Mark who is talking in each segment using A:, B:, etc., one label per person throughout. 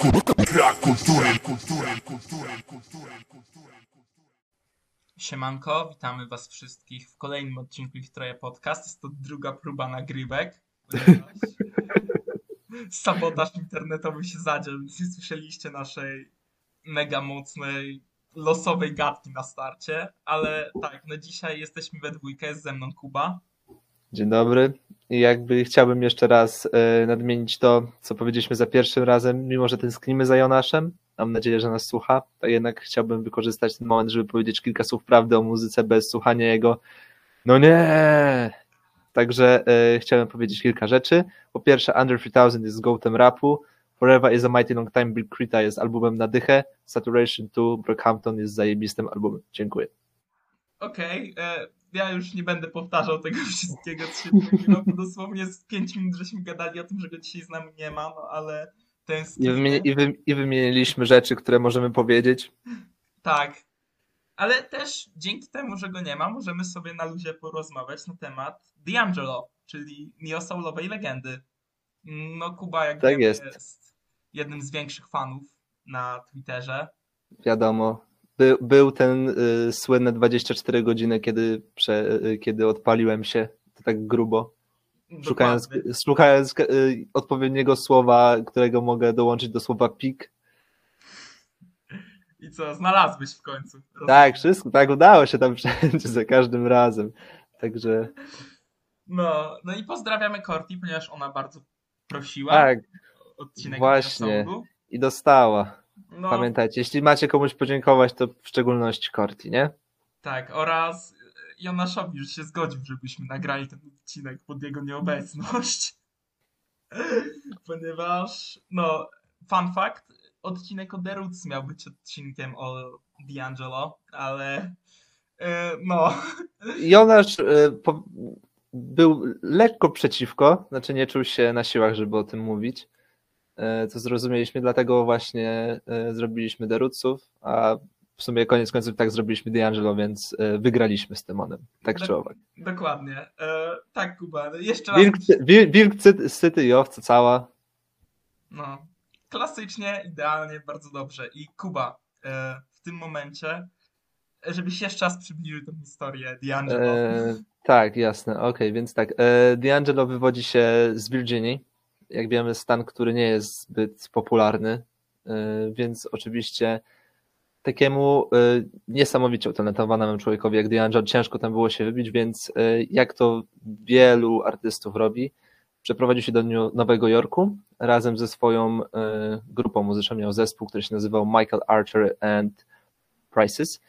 A: Brak kultury, kultury, kultury, kultury, kultury.
B: Siemanko, witamy was wszystkich w kolejnym odcinku Ich Troje Podcast. Jest to druga próba nagrywek. ponieważ Sabotaż internetowy się zadział, więc nie słyszeliście naszej mega mocnej, losowej gadki na starcie. Ale tak, no dzisiaj jesteśmy we dwójkę, jest ze mną Kuba.
C: Dzień dobry. Jakby chciałbym jeszcze raz e, nadmienić to, co powiedzieliśmy za pierwszym razem, mimo że tęsknimy za Jonaszem, mam nadzieję, że nas słucha, to jednak chciałbym wykorzystać ten moment, żeby powiedzieć kilka słów prawdy o muzyce bez słuchania jego no nie! Także e, chciałem powiedzieć kilka rzeczy. Po pierwsze, Under 3000 jest gołtem rapu, Forever is a Mighty Long Time Bill Krita jest albumem na dychę, Saturation 2 Brockhampton jest zajebistym albumem. Dziękuję.
B: Okej, e, ja już nie będę powtarzał tego wszystkiego, co się no, dosłownie z 5 minut żeśmy gadali o tym, że go dzisiaj z nami nie ma, no ale
C: I,
B: tęsknimy.
C: wymieni- i, wy- I wymieniliśmy rzeczy, które możemy powiedzieć.
B: Tak. Ale też dzięki temu, że go nie ma, możemy sobie na luzie porozmawiać na temat D'Angelo, czyli neosoulowej legendy. No Kuba, jak
C: Tak jest.
B: jest jednym z większych fanów na Twitterze.
C: Wiadomo. By, był ten y, słynne 24 godziny, kiedy, prze, y, kiedy odpaliłem się, to tak grubo, szukając,
B: Dokładnie.
C: szukając y, odpowiedniego słowa, którego mogę dołączyć do słowa pik.
B: I co, znalazłeś w końcu.
C: Tak, wszystko, tak udało się tam wszędzie za każdym razem. Także
B: No, no i pozdrawiamy Corti, ponieważ ona bardzo prosiła
C: tak,
B: odcinek
C: właśnie. I dostała.
B: No,
C: Pamiętajcie, jeśli macie komuś podziękować, to w szczególności Corti, nie?
B: Tak, oraz Jonaszowi już się zgodził, żebyśmy nagrali ten odcinek pod jego nieobecność. Ponieważ, no, fun fact, odcinek o The Roots miał być odcinkiem o D'Angelo, ale e, no,
C: Jonasz y, po, był lekko przeciwko, znaczy nie czuł się na siłach, żeby o tym mówić. Y, To zrozumieliśmy, dlatego właśnie y, zrobiliśmy Deruców, a w sumie koniec końców tak zrobiliśmy D'Angelo, więc y, wygraliśmy z Tymonem, tak czy owak.
B: dokładnie. E, tak, Kuba, jeszcze raz,
C: Wilk, wilk, i owca cała.
B: no, klasycznie, idealnie, bardzo dobrze. I Kuba, e, w tym momencie, żebyś jeszcze raz przybliżył tę historię D'Angelo.
C: E, tak, jasne, okej, więc tak. E, D'Angelo wywodzi się z Virginii, jak wiemy, stan, który nie jest zbyt popularny, e, więc oczywiście takiemu e, niesamowicie utalentowanemu człowiekowi jak D'Angelo ciężko tam było się wybić, więc e, jak to wielu artystów robi, przeprowadził się do Nowego Jorku razem ze swoją grupą muzyczną, miał zespół, który się nazywał Michael Archer and Prices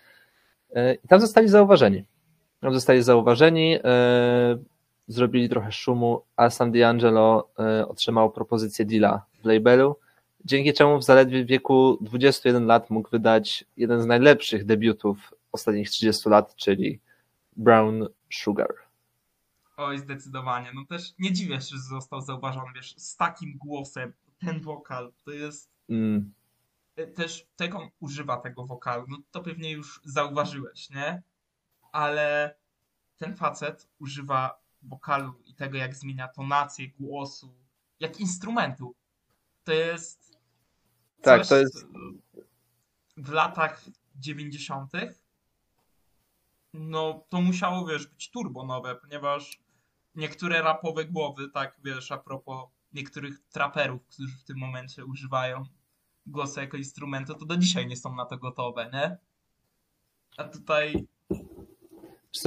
C: i tam zostali zauważeni. Tam zostali zauważeni, zrobili trochę szumu, a sam D'Angelo e, otrzymał propozycję deala w labelu, dzięki czemu w zaledwie wieku 21 lat mógł wydać jeden z najlepszych debiutów ostatnich 30 lat, czyli Brown Sugar.
B: Oj, zdecydowanie. No też nie dziwię się, że został zauważony, wiesz, z takim głosem, ten wokal, to jest,
C: Mm,
B: e, też tego używa tego wokalu, no to pewnie już zauważyłeś, nie? Ale ten facet używa wokalu i tego, jak zmienia tonację głosu, jak instrumentu. To jest
C: Tak,
B: coś
C: to jest-
B: w latach 90. No, to musiało, wiesz, być turbo nowe, ponieważ niektóre rapowe głowy, tak, wiesz, a propos niektórych traperów, którzy w tym momencie używają głosu jako instrumentu, to do dzisiaj nie są na to gotowe, nie? A tutaj,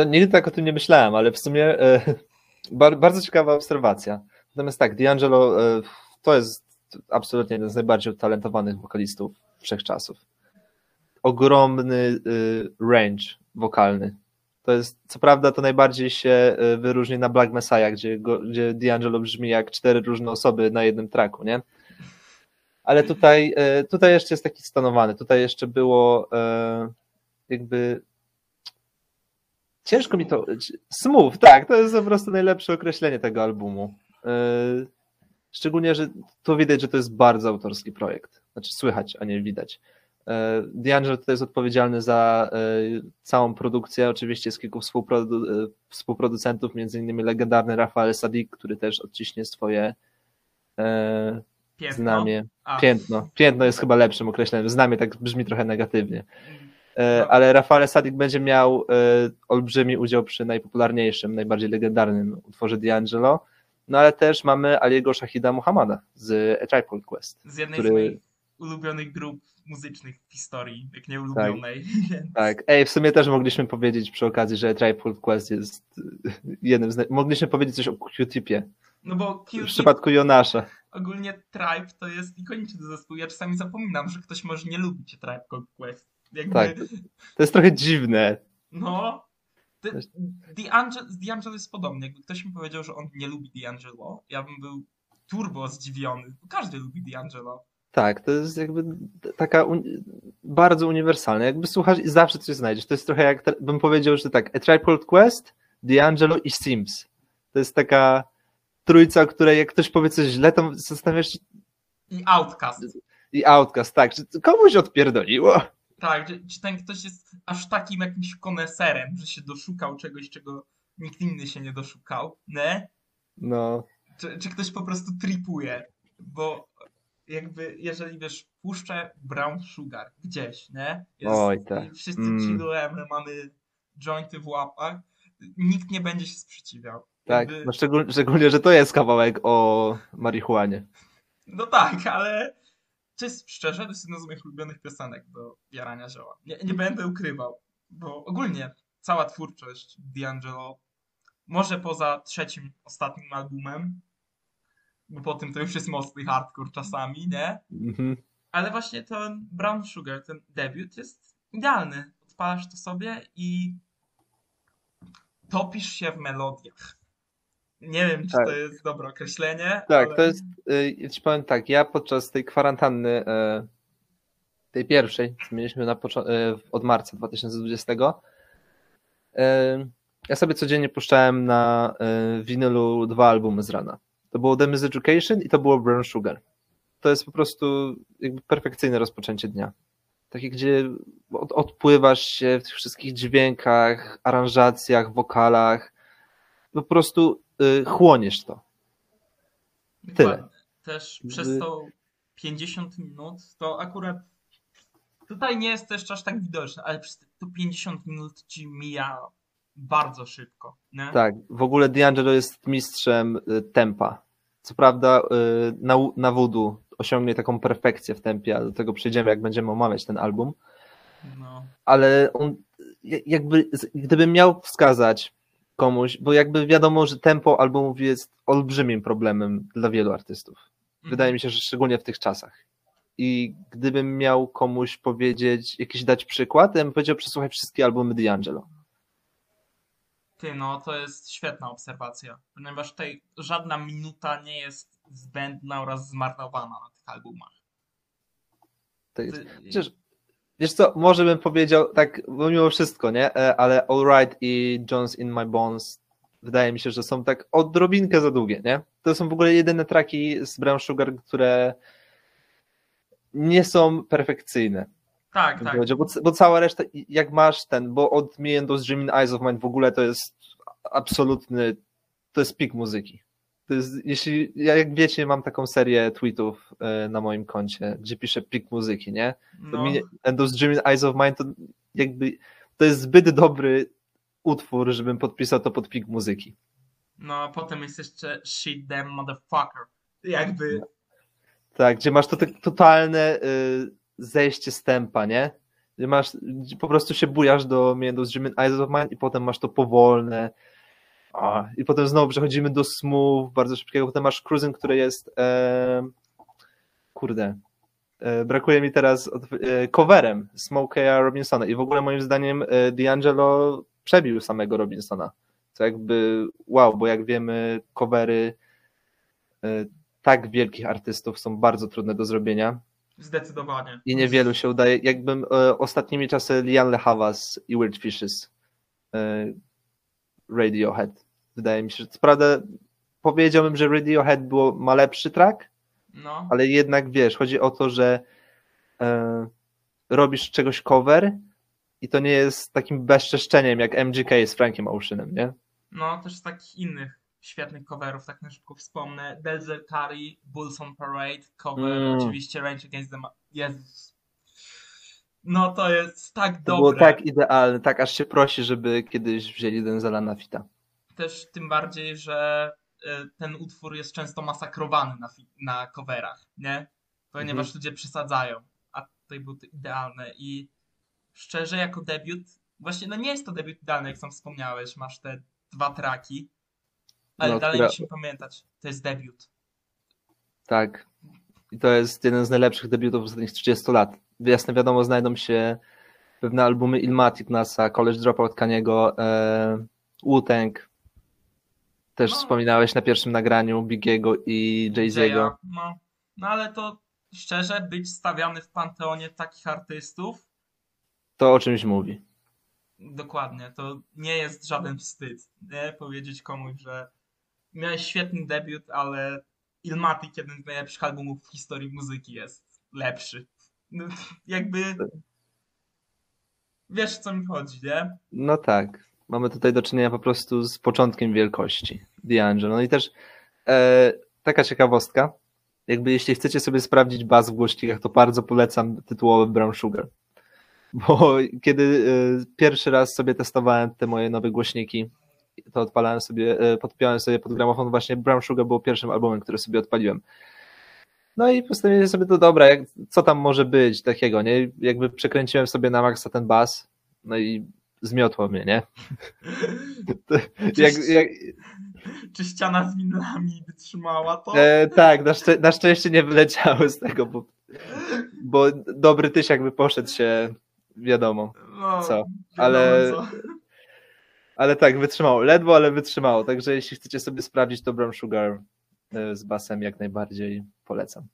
C: Nigdy tak o tym nie myślałem, ale w sumie e, bar, bardzo ciekawa obserwacja. Natomiast tak, D'Angelo e, to jest absolutnie jeden z najbardziej utalentowanych wokalistów wszechczasów. Ogromny e, range wokalny. To jest, co prawda, to najbardziej się e, wyróżni na Black Messiah, gdzie, gdzie D'Angelo brzmi jak cztery różne osoby na jednym traku, nie? Ale tutaj, e, tutaj jeszcze jest taki stanowany. Tutaj jeszcze było e, jakby Ciężko mi to. Smooth, tak, to jest po prostu najlepsze określenie tego albumu. Yy, Szczególnie, że tu widać, że to jest bardzo autorski projekt. Znaczy słychać, a nie widać. Yy, D'Angelo tutaj jest odpowiedzialny za yy, całą produkcję. Oczywiście jest kilku współprodu- współproducentów, między innymi legendarny Rafael Sadik, który też odciśnie swoje
B: Piętno.
C: Znamie.
B: A,
C: Piętno. Piętno jest chyba lepszym określeniem. Znamie tak brzmi trochę negatywnie. E,
B: No.
C: ale Rafale Sadik będzie miał e, olbrzymi udział przy najpopularniejszym, najbardziej legendarnym utworze D'Angelo. No ale też mamy Aliego Shahida Muhammada z A Tribe Called Quest.
B: z jednej
C: który-
B: z moich ulubionych grup muzycznych w historii, jak nie ulubionej.
C: Tak, ej, w sumie też mogliśmy powiedzieć przy okazji, że A Tribe Called Quest jest e, jednym z... Mogliśmy powiedzieć coś o Q-Tipie.
B: No bo
C: W
B: Q-Tip,
C: przypadku Jonasza.
B: ogólnie Tribe to jest ikoniczny zespół. Ja czasami zapominam, że ktoś może nie lubić Tribe Called Quest. Jakby,
C: Tak. To jest trochę dziwne.
B: No. D'Angelo, D'Angelo jest podobnie. Jakby ktoś mi powiedział, że on nie lubi D'Angelo, ja bym był turbo zdziwiony. bo Każdy lubi D'Angelo.
C: Tak, to jest jakby taka uni- bardzo uniwersalna. Jakby słuchasz i zawsze coś znajdziesz. To jest trochę jak, bym powiedział, że tak, A Tribe Called Quest, D'Angelo i Sims. To jest taka trójca, której jak ktoś powie coś źle, to zastanawiasz się
B: I Outcast.
C: i Outcast, tak, czy komuś odpierdoliło?
B: Tak, czy, czy ten ktoś jest aż takim jakimś koneserem, że się doszukał czegoś, czego nikt inny się nie doszukał, nie?
C: No,
B: Czy, czy ktoś po prostu tripuje? Bo jakby, jeżeli wiesz, puszczę Brown Sugar gdzieś, nie? Jest,
C: Oj, tak.
B: Wszyscy
C: Mm.
B: chillujemy, mamy jointy w łapach, nikt nie będzie się sprzeciwiał.
C: tak,
B: Jakby-
C: no szczególnie, szczególnie, że to jest kawałek o marihuanie.
B: No tak, ale czy szczerze, to jest jedna z moich ulubionych piosenek do jarania zioła. Nie, nie będę ukrywał, bo ogólnie cała twórczość D'Angelo, może poza trzecim, ostatnim albumem, bo po tym to już jest mocny hardcore czasami, nie?
C: Mhm.
B: Ale właśnie ten Brown Sugar, ten debiut jest idealny. Odpalasz to sobie i topisz się w melodiach. Nie wiem, czy
C: Tak.
B: to jest dobre określenie.
C: Tak,
B: ale...
C: to jest, y, ja ci powiem tak, ja podczas tej kwarantanny, e, tej pierwszej, co mieliśmy na e, od marca 2020, e, ja sobie codziennie puszczałem na winylu dwa albumy z rana. To było The Education i to było Brown Sugar. To jest po prostu jakby perfekcyjne rozpoczęcie dnia. Takie, gdzie od, odpływasz się w tych wszystkich dźwiękach, aranżacjach, wokalach. Po prostu y, chłoniesz to. Tyle.
B: Dokładnie. Też przez to 50 minut to akurat tutaj nie jest też aż tak widoczne, ale przez te- to 50 minut ci mija bardzo szybko. Nie?
C: Tak, w ogóle D'Angelo jest mistrzem y, tempa. Co prawda y, na, na voodoo osiągnie taką perfekcję w tempie, a do tego przejdziemy, jak będziemy omawiać ten album,
B: No.
C: ale on ja- jakby, gdybym miał wskazać komuś, bo jakby wiadomo, że tempo albumów jest olbrzymim problemem dla wielu artystów. Wydaje mi się, że szczególnie w tych czasach. I gdybym miał komuś powiedzieć, jakiś dać przykład, to ja bym powiedział, przesłuchaj wszystkie albumy D'Angelo.
B: Ty, no to jest świetna obserwacja, ponieważ tutaj żadna minuta nie jest zbędna oraz zmarnowana na tych albumach.
C: To jest,
B: Ty,
C: Przecież, wiesz co, może bym powiedział tak, bo mimo wszystko, nie? E, Ale All Right i Jones in My Bones wydaje mi się, że są tak odrobinkę za długie, nie? To są w ogóle jedyne traki z Brown Sugar, które nie są perfekcyjne.
B: tak, tak.
C: Bo, bo cała reszta, jak masz ten, bo od Me and Those Dreaming Eyes of Mine w ogóle to jest absolutny, to jest pik muzyki. To jest, jeśli, ja jak wiecie, mam taką serię tweetów e, na moim koncie, gdzie piszę pik muzyki, nie? To
B: No,
C: Me and Those Dreaming Eyes of Mine to jakby, to jest zbyt dobry utwór, żebym podpisał to pod pik muzyki.
B: no a potem jest jeszcze Shit Them Motherfucker. Jakby,
C: Tak, gdzie masz to tak totalne y, zejście z tempa, nie? Gdzie masz, gdzie po prostu się bujasz do Those Dreaming Eyes of Mine i potem masz to powolne, a, i potem znowu przechodzimy do smooth, bardzo szybkiego, potem masz cruising, które jest e, kurde, e, brakuje mi teraz od, e, coverem Smokey'a Robinsona i w ogóle moim zdaniem e, D'Angelo przebił samego Robinsona, co jakby wow, bo jak wiemy covery e, tak wielkich artystów są bardzo trudne do zrobienia
B: zdecydowanie.
C: i niewielu się udaje. Jakbym e, ostatnimi czasy Lian Le Havas i Weird Fishes e, Radiohead. Wydaje mi się, że co prawda powiedziałbym, że Radiohead było, ma lepszy track,
B: No,
C: ale jednak wiesz, chodzi o to, że e, robisz czegoś cover i to nie jest takim bezczeszczeniem jak MGK z Frankiem Oceanem, nie?
B: no też z takich innych świetnych coverów, tak na szybko wspomnę. Delzer Curry, Bulls on Parade, cover
C: Mm.
B: oczywiście Rage Against the Ma- Jezus. No to jest tak
C: To było
B: dobre.
C: tak idealne, tak aż się prosi, żeby kiedyś wzięli Denzela na fita.
B: Też tym bardziej, że e, ten utwór jest często masakrowany na, na coverach, nie? Ponieważ
C: Mhm.
B: ludzie przesadzają, a tutaj był to idealne i szczerze jako debiut, właśnie no nie jest to debiut idealny, jak sam wspomniałeś, masz te dwa traki, ale
C: No,
B: dalej
C: która-
B: musimy pamiętać, to jest debiut.
C: Tak. I to jest jeden z najlepszych debiutów ostatnich 30 lat. Jasne, wiadomo, znajdą się pewne albumy Ilmatic NASA, College Dropout Kaniego, e, Wu-Tang. Też
B: No.
C: wspominałeś na pierwszym nagraniu Bigiego i Jay-Z'ego.
B: No, no ale to szczerze, być stawiany w panteonie takich artystów,
C: To o czymś mówi.
B: Dokładnie, to nie jest żaden wstyd, nie? Powiedzieć komuś, że miałeś świetny debiut, ale Ilmatic, jeden z najlepszych albumów w historii muzyki, jest lepszy. No, jakby wiesz, co mi chodzi, nie?
C: No tak. Mamy tutaj do czynienia po prostu z początkiem wielkości D'Angelo. No i też e, taka ciekawostka. Jakby jeśli chcecie sobie sprawdzić bas w głośnikach, to bardzo polecam tytułowy Brown Sugar. Bo kiedy e, pierwszy raz sobie testowałem te moje nowe głośniki, to odpalałem sobie, e, podpiąłem sobie pod gramofon, właśnie Brown Sugar był pierwszym albumem, który sobie odpaliłem. No i postanowiłem sobie to dobra, jak, co tam może być takiego, nie? Jakby przekręciłem sobie na maksa ten bas, no i zmiotło mnie, nie?
B: Czy,
C: Jak, jak,
B: czy ściana z winylami wytrzymała to?
C: e, tak, na, szczę- na szczęście nie wyleciały z tego, bo, bo dobry tyś jakby poszedł się, wiadomo.
B: no,
C: co,
B: wiadomo
C: ale-
B: co.
C: Ale tak, wytrzymało. Ledwo, ale wytrzymało. Także jeśli chcecie sobie sprawdzić, to Brown Sugar e, z basem jak najbardziej polecam.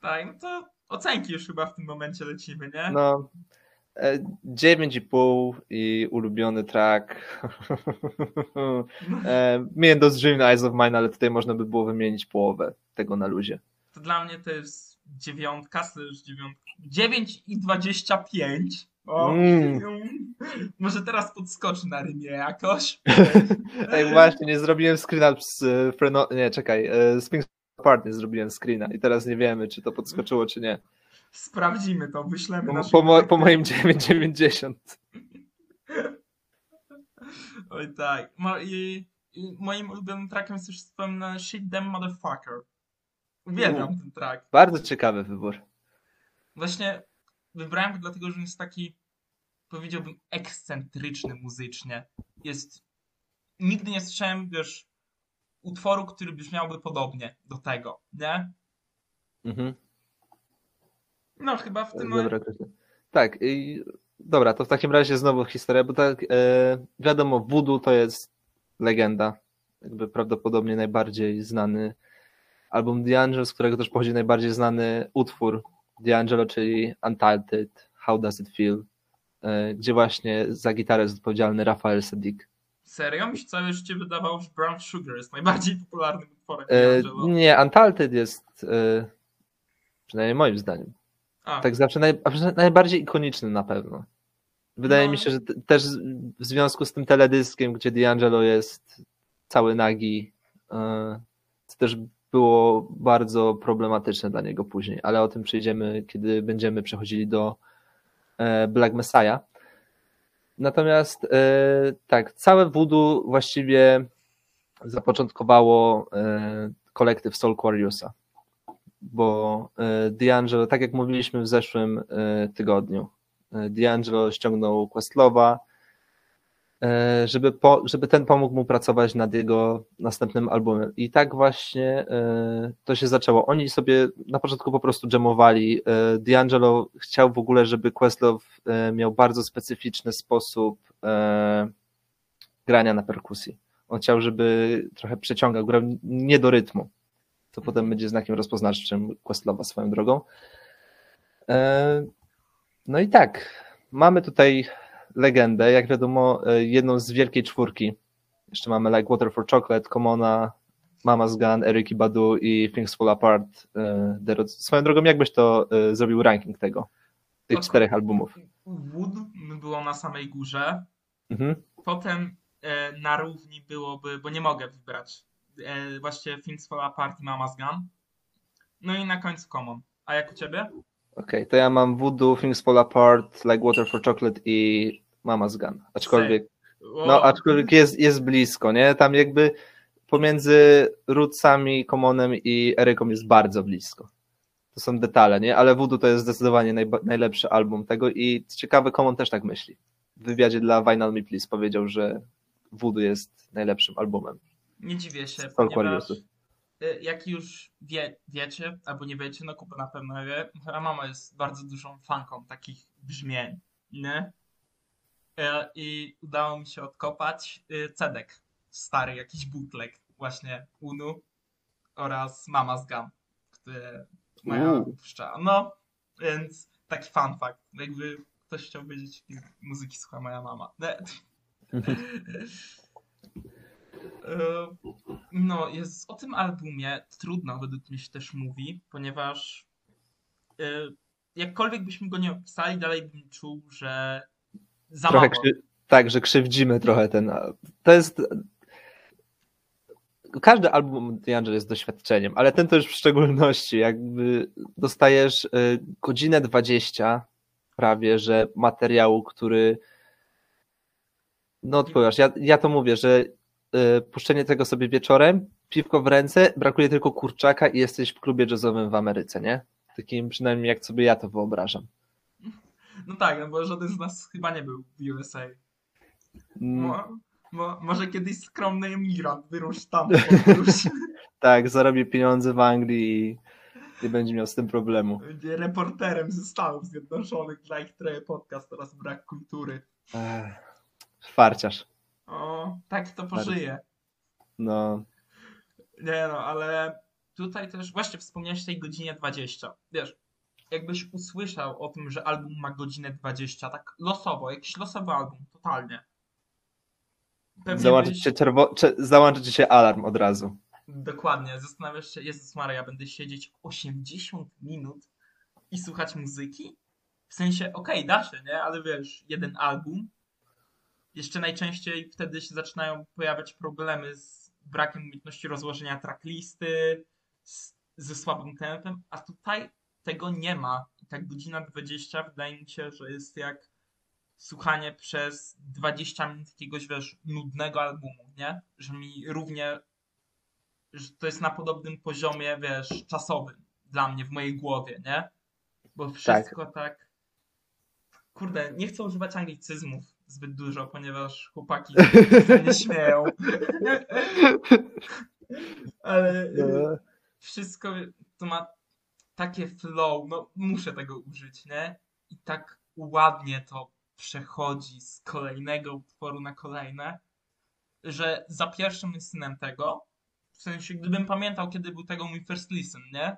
B: Tak, no to ocenki już chyba w tym momencie lecimy, nie?
C: No, 9,5 i ulubiony track. e, miałem do Dream Eyes of Mine, ale tutaj można by było wymienić połowę tego na luzie.
B: To dla mnie to jest dziewiątka, też dziewiątka. 9 i 25. O,
C: Mm.
B: Może teraz podskoczy na rymie jakoś.
C: Ej, właśnie, nie zrobiłem screena z e, Freno... Nie, czekaj, e, z Things Apart nie zrobiłem screena i teraz nie wiemy, czy to podskoczyło, czy nie.
B: Sprawdzimy to, wyślemy
C: Po, po, mo- po moim 990.
B: Oj tak. Mo- i, i moim ulubionym trackiem jest już wspomniany Shit Them Motherfucker. Uwielbiam
C: U.
B: ten track.
C: Bardzo ciekawy wybór.
B: Właśnie wybrałem go dlatego, że on jest taki, powiedziałbym, ekscentryczny muzycznie. Jest. Nigdy nie słyszałem, wiesz, utworu, który brzmiałby podobnie do tego, nie?
C: Mhm.
B: No, chyba w tym.
C: Dobra, określenie. tak, i, dobra, to w takim razie znowu historia, bo tak e, wiadomo, Voodoo to jest legenda, jakby prawdopodobnie najbardziej znany album D'Angelo, z którego też pochodzi najbardziej znany utwór D'Angelo, czyli Untitled, How Does It Feel, e, gdzie właśnie za gitarę jest odpowiedzialny Rafael Sadik.
B: Serio? Mi się całe życie wydawało, że Brown Sugar jest najbardziej popularnym utworem D'Angelo.
C: nie, Untitled jest, przynajmniej moim zdaniem,
B: A,
C: tak zawsze naj, najbardziej ikoniczny na pewno. Wydaje
B: No.
C: mi się, że też w związku z tym teledyskiem, gdzie D'Angelo jest cały nagi, e, to też było bardzo problematyczne dla niego później, ale o tym przejdziemy, kiedy będziemy przechodzili do e, Black Messiah. Natomiast e, tak, całe voodoo właściwie zapoczątkowało e, kolektyw Soul Quarriusa, bo e, D'Angelo, tak jak mówiliśmy w zeszłym e, tygodniu, e, D'Angelo ściągnął Questlowa, żeby, po, żeby ten pomógł mu pracować nad jego następnym albumem. I tak właśnie to się zaczęło. Oni sobie na początku po prostu jamowali. E, D'Angelo chciał w ogóle, żeby Questlove miał bardzo specyficzny sposób grania na perkusji. On chciał, żeby trochę przeciągał, grał nie do rytmu, co potem będzie znakiem rozpoznawczym Questlowa swoją drogą. E, No i tak, mamy tutaj legendę, jak wiadomo, e, jedną z wielkiej czwórki. Jeszcze mamy Like Water for Chocolate, Commona, Mama's Gun, Eric Badu i Things Fall Apart. e. Swoją drogą, jakbyś to zrobił ranking tego, tych
B: To-
C: czterech albumów?
B: Wood było na samej górze.
C: Mhm.
B: Potem na równi byłoby, bo nie mogę wybrać e, właśnie Things Fall Apart i Mama's Gun. No i na końcu Common. A jak u ciebie?
C: Okej, to ja mam Voodoo, Things Fall Apart, Like Water for Chocolate i Mama's Gun. Aczkolwiek, no, aczkolwiek jest, jest blisko, nie? Tam jakby pomiędzy Rootsami, Commonem i Eryką jest bardzo blisko. To są detale, nie? Ale Voodoo to jest zdecydowanie najba- najlepszy album tego i ciekawe, Common też tak myśli. W wywiadzie dla Vinyl Me Please powiedział, że Voodoo jest najlepszym albumem.
B: Nie dziwię się,
C: Folk
B: ponieważ y, jak już wie, wiecie, albo nie wiecie, no Kuba na pewno wie, moja mama jest bardzo dużą fanką takich brzmień, nie? E, I udało mi się odkopać y, Cedek, stary jakiś bootleg, właśnie Unu oraz Mama's Gun, które moja
C: Uuu.
B: puszczała. No, więc taki fun fact, jakby ktoś chciał wiedzieć, jakiej muzyki słucha moja mama. E, No, jest o tym albumie trudno według mnie się też mówi, ponieważ e, jakkolwiek byśmy go nie opisali, dalej bym czuł, że za
C: Trochę
B: mało.
C: krzy... Tak, że krzywdzimy trochę ten. To jest. Każdy album D'Angelo jest doświadczeniem, ale ten to już w szczególności. Jakby dostajesz y, godzinę 20 prawie, że materiału, który. No odpowiadasz, ja, ja to mówię, że puszczenie tego sobie wieczorem, piwko w ręce, brakuje tylko kurczaka i jesteś w klubie jazzowym w Ameryce, nie? Takim przynajmniej jak sobie ja to wyobrażam.
B: No tak, no bo żaden z nas chyba nie był w USA.
C: Mm,
B: Mo, mo, może kiedyś skromny emigrant wyrusz tam,
C: Tak, zarobię pieniądze w Anglii i nie będzie miał z tym problemu.
B: będzie reporterem ze Stanów Zjednoczonych dla ich trochę podcast oraz brak kultury.
C: Ech, Farciarz.
B: O, tak to pożyje.
C: No,
B: Nie no, ale tutaj też właśnie wspomniałeś tej godzinie 20. Wiesz, jakbyś usłyszał o tym, że album ma godzinę 20, tak losowo, jakiś losowy album, totalnie. Pewnie
C: załączy
B: byś,
C: się, czerwo... cze- załączy się alarm od razu.
B: dokładnie, zastanawiasz się, Jezus Maria, będę siedzieć 80 minut i słuchać muzyki? W sensie, okej, da się, nie? Ale wiesz, jeden album, jeszcze najczęściej wtedy się zaczynają pojawiać problemy z brakiem umiejętności rozłożenia tracklisty, z, ze słabym tempem, a tutaj tego nie ma. I tak godzina 20 wydaje mi się, że jest jak słuchanie przez 20 minut jakiegoś, wiesz, nudnego albumu, nie? Że mi równie, że to jest na podobnym poziomie, wiesz, czasowym dla mnie, w mojej głowie, nie? Bo wszystko tak... Kurde, nie chcę używać anglicyzmów zbyt dużo, ponieważ chłopaki mnie śmieją. Ale y, wszystko to ma takie flow, no muszę tego użyć, nie? I tak ładnie to przechodzi z kolejnego utworu na kolejne, że za pierwszym synem tego, w sensie gdybym pamiętał, kiedy był tego mój first listen, nie?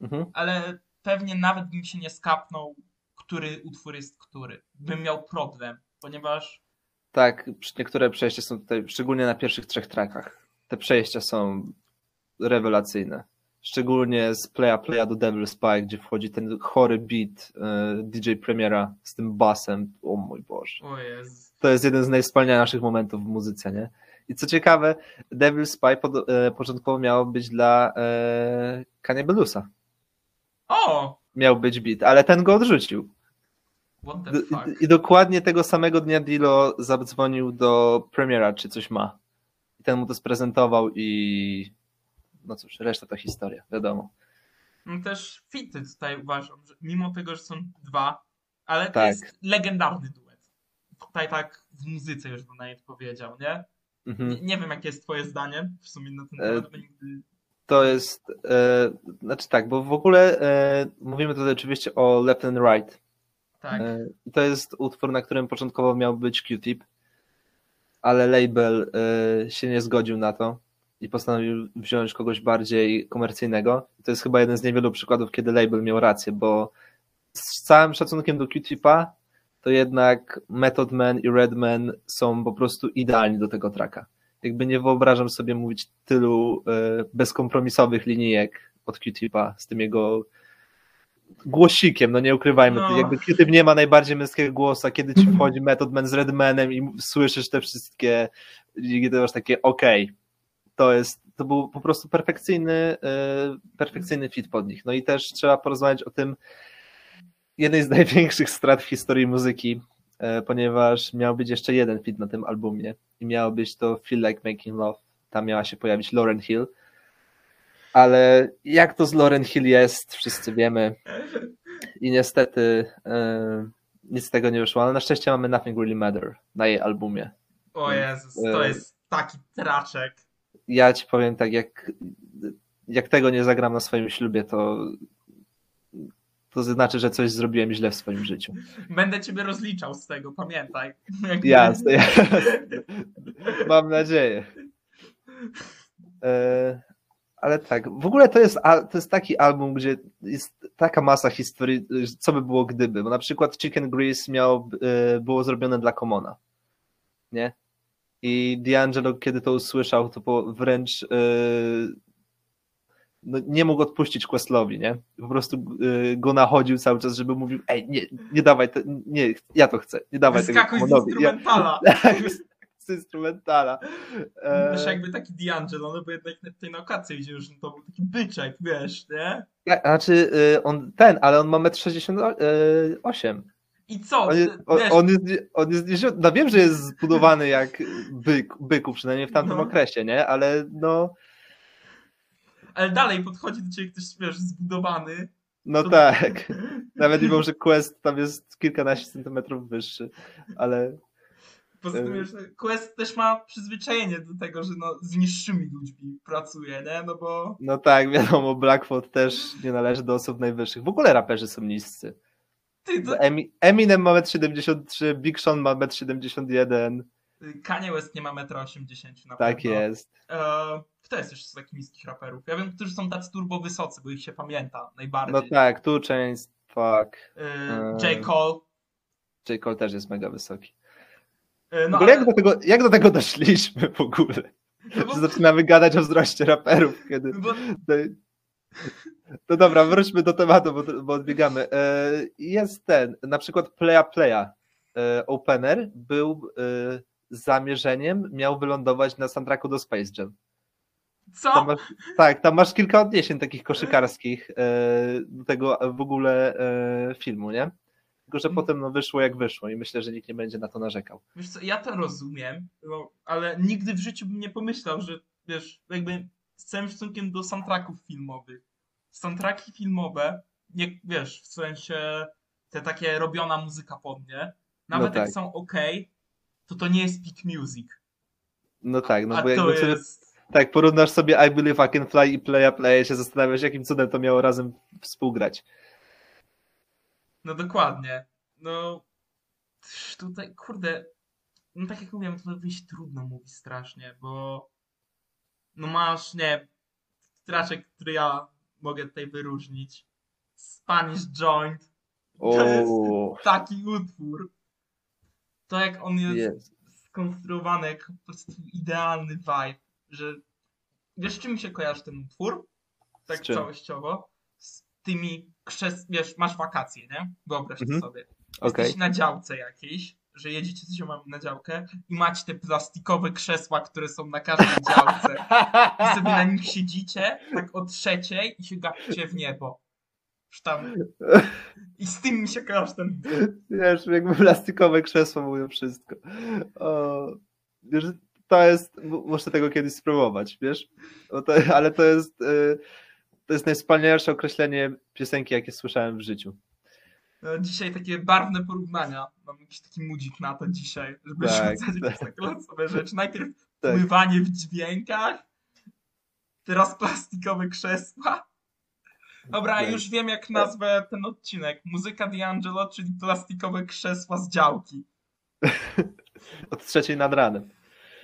C: Mhm.
B: Ale pewnie nawet bym się nie skapnął, który utwór jest który. Bym miał problem, ponieważ
C: Tak, niektóre przejścia są tutaj, szczególnie na pierwszych trzech trackach. Te przejścia są rewelacyjne. Szczególnie z Playa Playa do Devil Spy, gdzie wchodzi ten chory beat e, DJ Premiera z tym basem. O mój Boże.
B: o Jezu.
C: To jest jeden z najwspanialszych momentów w muzyce, nie? I co ciekawe, Devil Spy pod, e, początkowo miało być dla e, Kanye Belusa.
B: O!
C: Miał być beat, ale ten go odrzucił.
B: What the
C: D-
B: fuck?
C: I, I dokładnie tego samego dnia Dilo zadzwonił do premiera, czy coś ma. I ten mu to sprezentował i no cóż, reszta to historia, wiadomo.
B: No też fity tutaj uważam, że mimo tego, że są dwa, ale to
C: Tak.
B: jest legendarny duet. Tutaj tak w muzyce już bym nawet powiedział, nie?
C: Mhm.
B: nie? Nie wiem, jakie jest twoje zdanie w sumie na ten
C: E,
B: temat, bo nigdy...
C: To jest, e, znaczy tak, bo w ogóle e, mówimy tutaj oczywiście o Left and Right.
B: Tak.
C: E, to jest utwór, na którym początkowo miał być Q-Tip, ale label e, się nie zgodził na to i postanowił wziąć kogoś bardziej komercyjnego. To jest chyba jeden z niewielu przykładów, kiedy label miał rację, bo z całym szacunkiem do Q-Tipa, to jednak Method Man i Redman są po prostu idealni do tego traka. Jakby nie wyobrażam sobie mówić tylu e, bezkompromisowych linijek od Q-Tipa z tym jego głosikiem, no nie ukrywajmy,
B: No.
C: jakby Q-Tip nie ma najbardziej męskiego głosu, kiedy ci wchodzi Method Man z Redmanem i słyszysz te wszystkie i to masz takie okej, to jest to był po prostu perfekcyjny, e, perfekcyjny fit pod nich. No i też trzeba porozmawiać o tym, jednej z największych strat w historii muzyki, e, ponieważ miał być jeszcze jeden fit na tym albumie i miał być to Feel Like Making Love. Tam miała się pojawić Lauren Hill. Ale jak to z Lauren Hill jest, wszyscy wiemy. I niestety e, nic z tego nie wyszło, ale na szczęście mamy Nothing Really Matter na jej albumie.
B: O Jezus, to
C: E,
B: jest taki traczek.
C: Ja ci powiem tak, jak, jak tego nie zagram na swoim ślubie, to to znaczy, że coś zrobiłem źle w swoim życiu.
B: Będę ciebie rozliczał z tego, pamiętaj. Jakby-
C: Jasne, jasne. Mam nadzieję. Ale tak, w ogóle to jest, to jest taki album, gdzie jest taka masa historii, co by było gdyby, bo na przykład Chicken Grease miał, e, było zrobione dla Commona, nie? I D'Angelo, kiedy to usłyszał, to było wręcz e, no, nie mógł odpuścić Questlowi, nie? Po prostu e, go nachodził cały czas, żeby mówił, ej, nie, nie dawaj, to, nie, ja to chcę, nie dawaj tego
B: Wyskakuj z
C: Commonowi. Ja, tak, z instrumentala. E,
B: Wiesz, jakby taki D'Angelo, no bo jednak tutaj na okację idzie już, no to był taki byczek, wiesz, nie?
C: ja- Znaczy, y, on ten, ale on ma 1,68 m.
B: I co?
C: On jest, on, on jest, on jest no wiem, że jest zbudowany jak byk, byku, przynajmniej w tamtym
B: No.
C: okresie, nie? Ale no,
B: ale dalej podchodzi do ciebie ktoś, wiesz, zbudowany.
C: no
B: To-
C: tak. Nawet mimo, że Quest tam jest kilkanaście centymetrów wyższy, ale
B: Poza tym,
C: E.
B: wiesz, Quest też ma przyzwyczajenie do tego, że no, z niższymi ludźmi pracuje, nie? No bo
C: no tak, wiadomo, Blackfoot też nie należy do osób najwyższych. W ogóle raperzy są niscy.
B: ty, to,
C: Emi- Eminem ma 1,73 m, Big Sean ma 1,71 m.
B: Kanye West nie ma 1,80 m na
C: Tak
B: pewno.
C: jest.
B: E, kto jest jeszcze z takich niskich raperów? Ja wiem, którzy są tacy turbo wysocy, bo ich się pamięta najbardziej.
C: No tak, Two Chains, fuck.
B: E,
C: E,
B: J. Cole.
C: J. Cole też jest mega wysoki.
B: E,
C: W
B: no,
C: ogóle
B: ale,
C: jak do tego, jak do tego doszliśmy w ogóle?
B: no bo,
C: Że zaczynamy gadać o wzroście raperów, kiedy...
B: bo,
C: No dobra, wróćmy do tematu, bo, bo odbiegamy. E, Jest ten, na przykład Playa Playa e, Opener był zamierzeniem, miał wylądować na soundtracku do Space Jam. Tam
B: co?
C: masz, tak, tam masz kilka odniesień takich koszykarskich do tego w ogóle filmu, nie? Tylko, że
B: Mm.
C: potem no, wyszło jak wyszło i myślę, że nikt nie będzie na to narzekał.
B: Wiesz co, ja to rozumiem, no, ale nigdy w życiu bym nie pomyślał, że wiesz, jakby z całym szacunkiem do soundtracków filmowych. Soundtracki filmowe, nie, wiesz, w sensie te takie robiona muzyka pod nie, nawet
C: No
B: jak
C: tak.
B: są ok, to to nie jest peak music.
C: No tak, no
B: a
C: bo jakby sobie,
B: jest...
C: tak, porównasz sobie I Believe I Can Fly i Playa Playa się zastanawiasz, jakim cudem to miało razem współgrać.
B: No dokładnie. No tutaj, kurde, no tak jak mówiłem, to wyjść trudno mówić strasznie, bo no masz, nie, traczek, który ja mogę tutaj wyróżnić. Spanish Joint. To jest taki utwór. To jak on jest
C: jest.
B: skonstruowany, jak po prostu idealny vibe, że wiesz, czym mi się kojarzy ten utwór? Tak całościowo. Z tymi Wiesz, masz wakacje, nie? Wyobraź
C: Mhm.
B: sobie.
C: Okej.
B: Jesteś na działce jakiejś, że jedziecie z ziomami na działkę i macie te plastikowe krzesła, które są na każdej działce i sobie na nich siedzicie tak o trzeciej i się gapicie w niebo. Tam... I z tym mi się kojarzy ten
C: Wiesz, jakby plastikowe krzesło mówią wszystko. O, wiesz, to jest, mu- muszę tego kiedyś spróbować, wiesz? To, ale to jest, y, to jest najwspanialsze określenie piosenki, jakie słyszałem w życiu.
B: No, dzisiaj takie barwne porównania. Mam jakiś taki mudzik na to dzisiaj, żeby
C: Tak,
B: rzucać takie losowe rzeczy. Najpierw
C: Tak.
B: pływanie w dźwiękach, teraz plastikowe krzesła. Dobra,
C: Tak.
B: już wiem jak nazwę ten odcinek. Muzyka D'Angelo, czyli plastikowe krzesła z działki.
C: Od trzeciej nad ranem.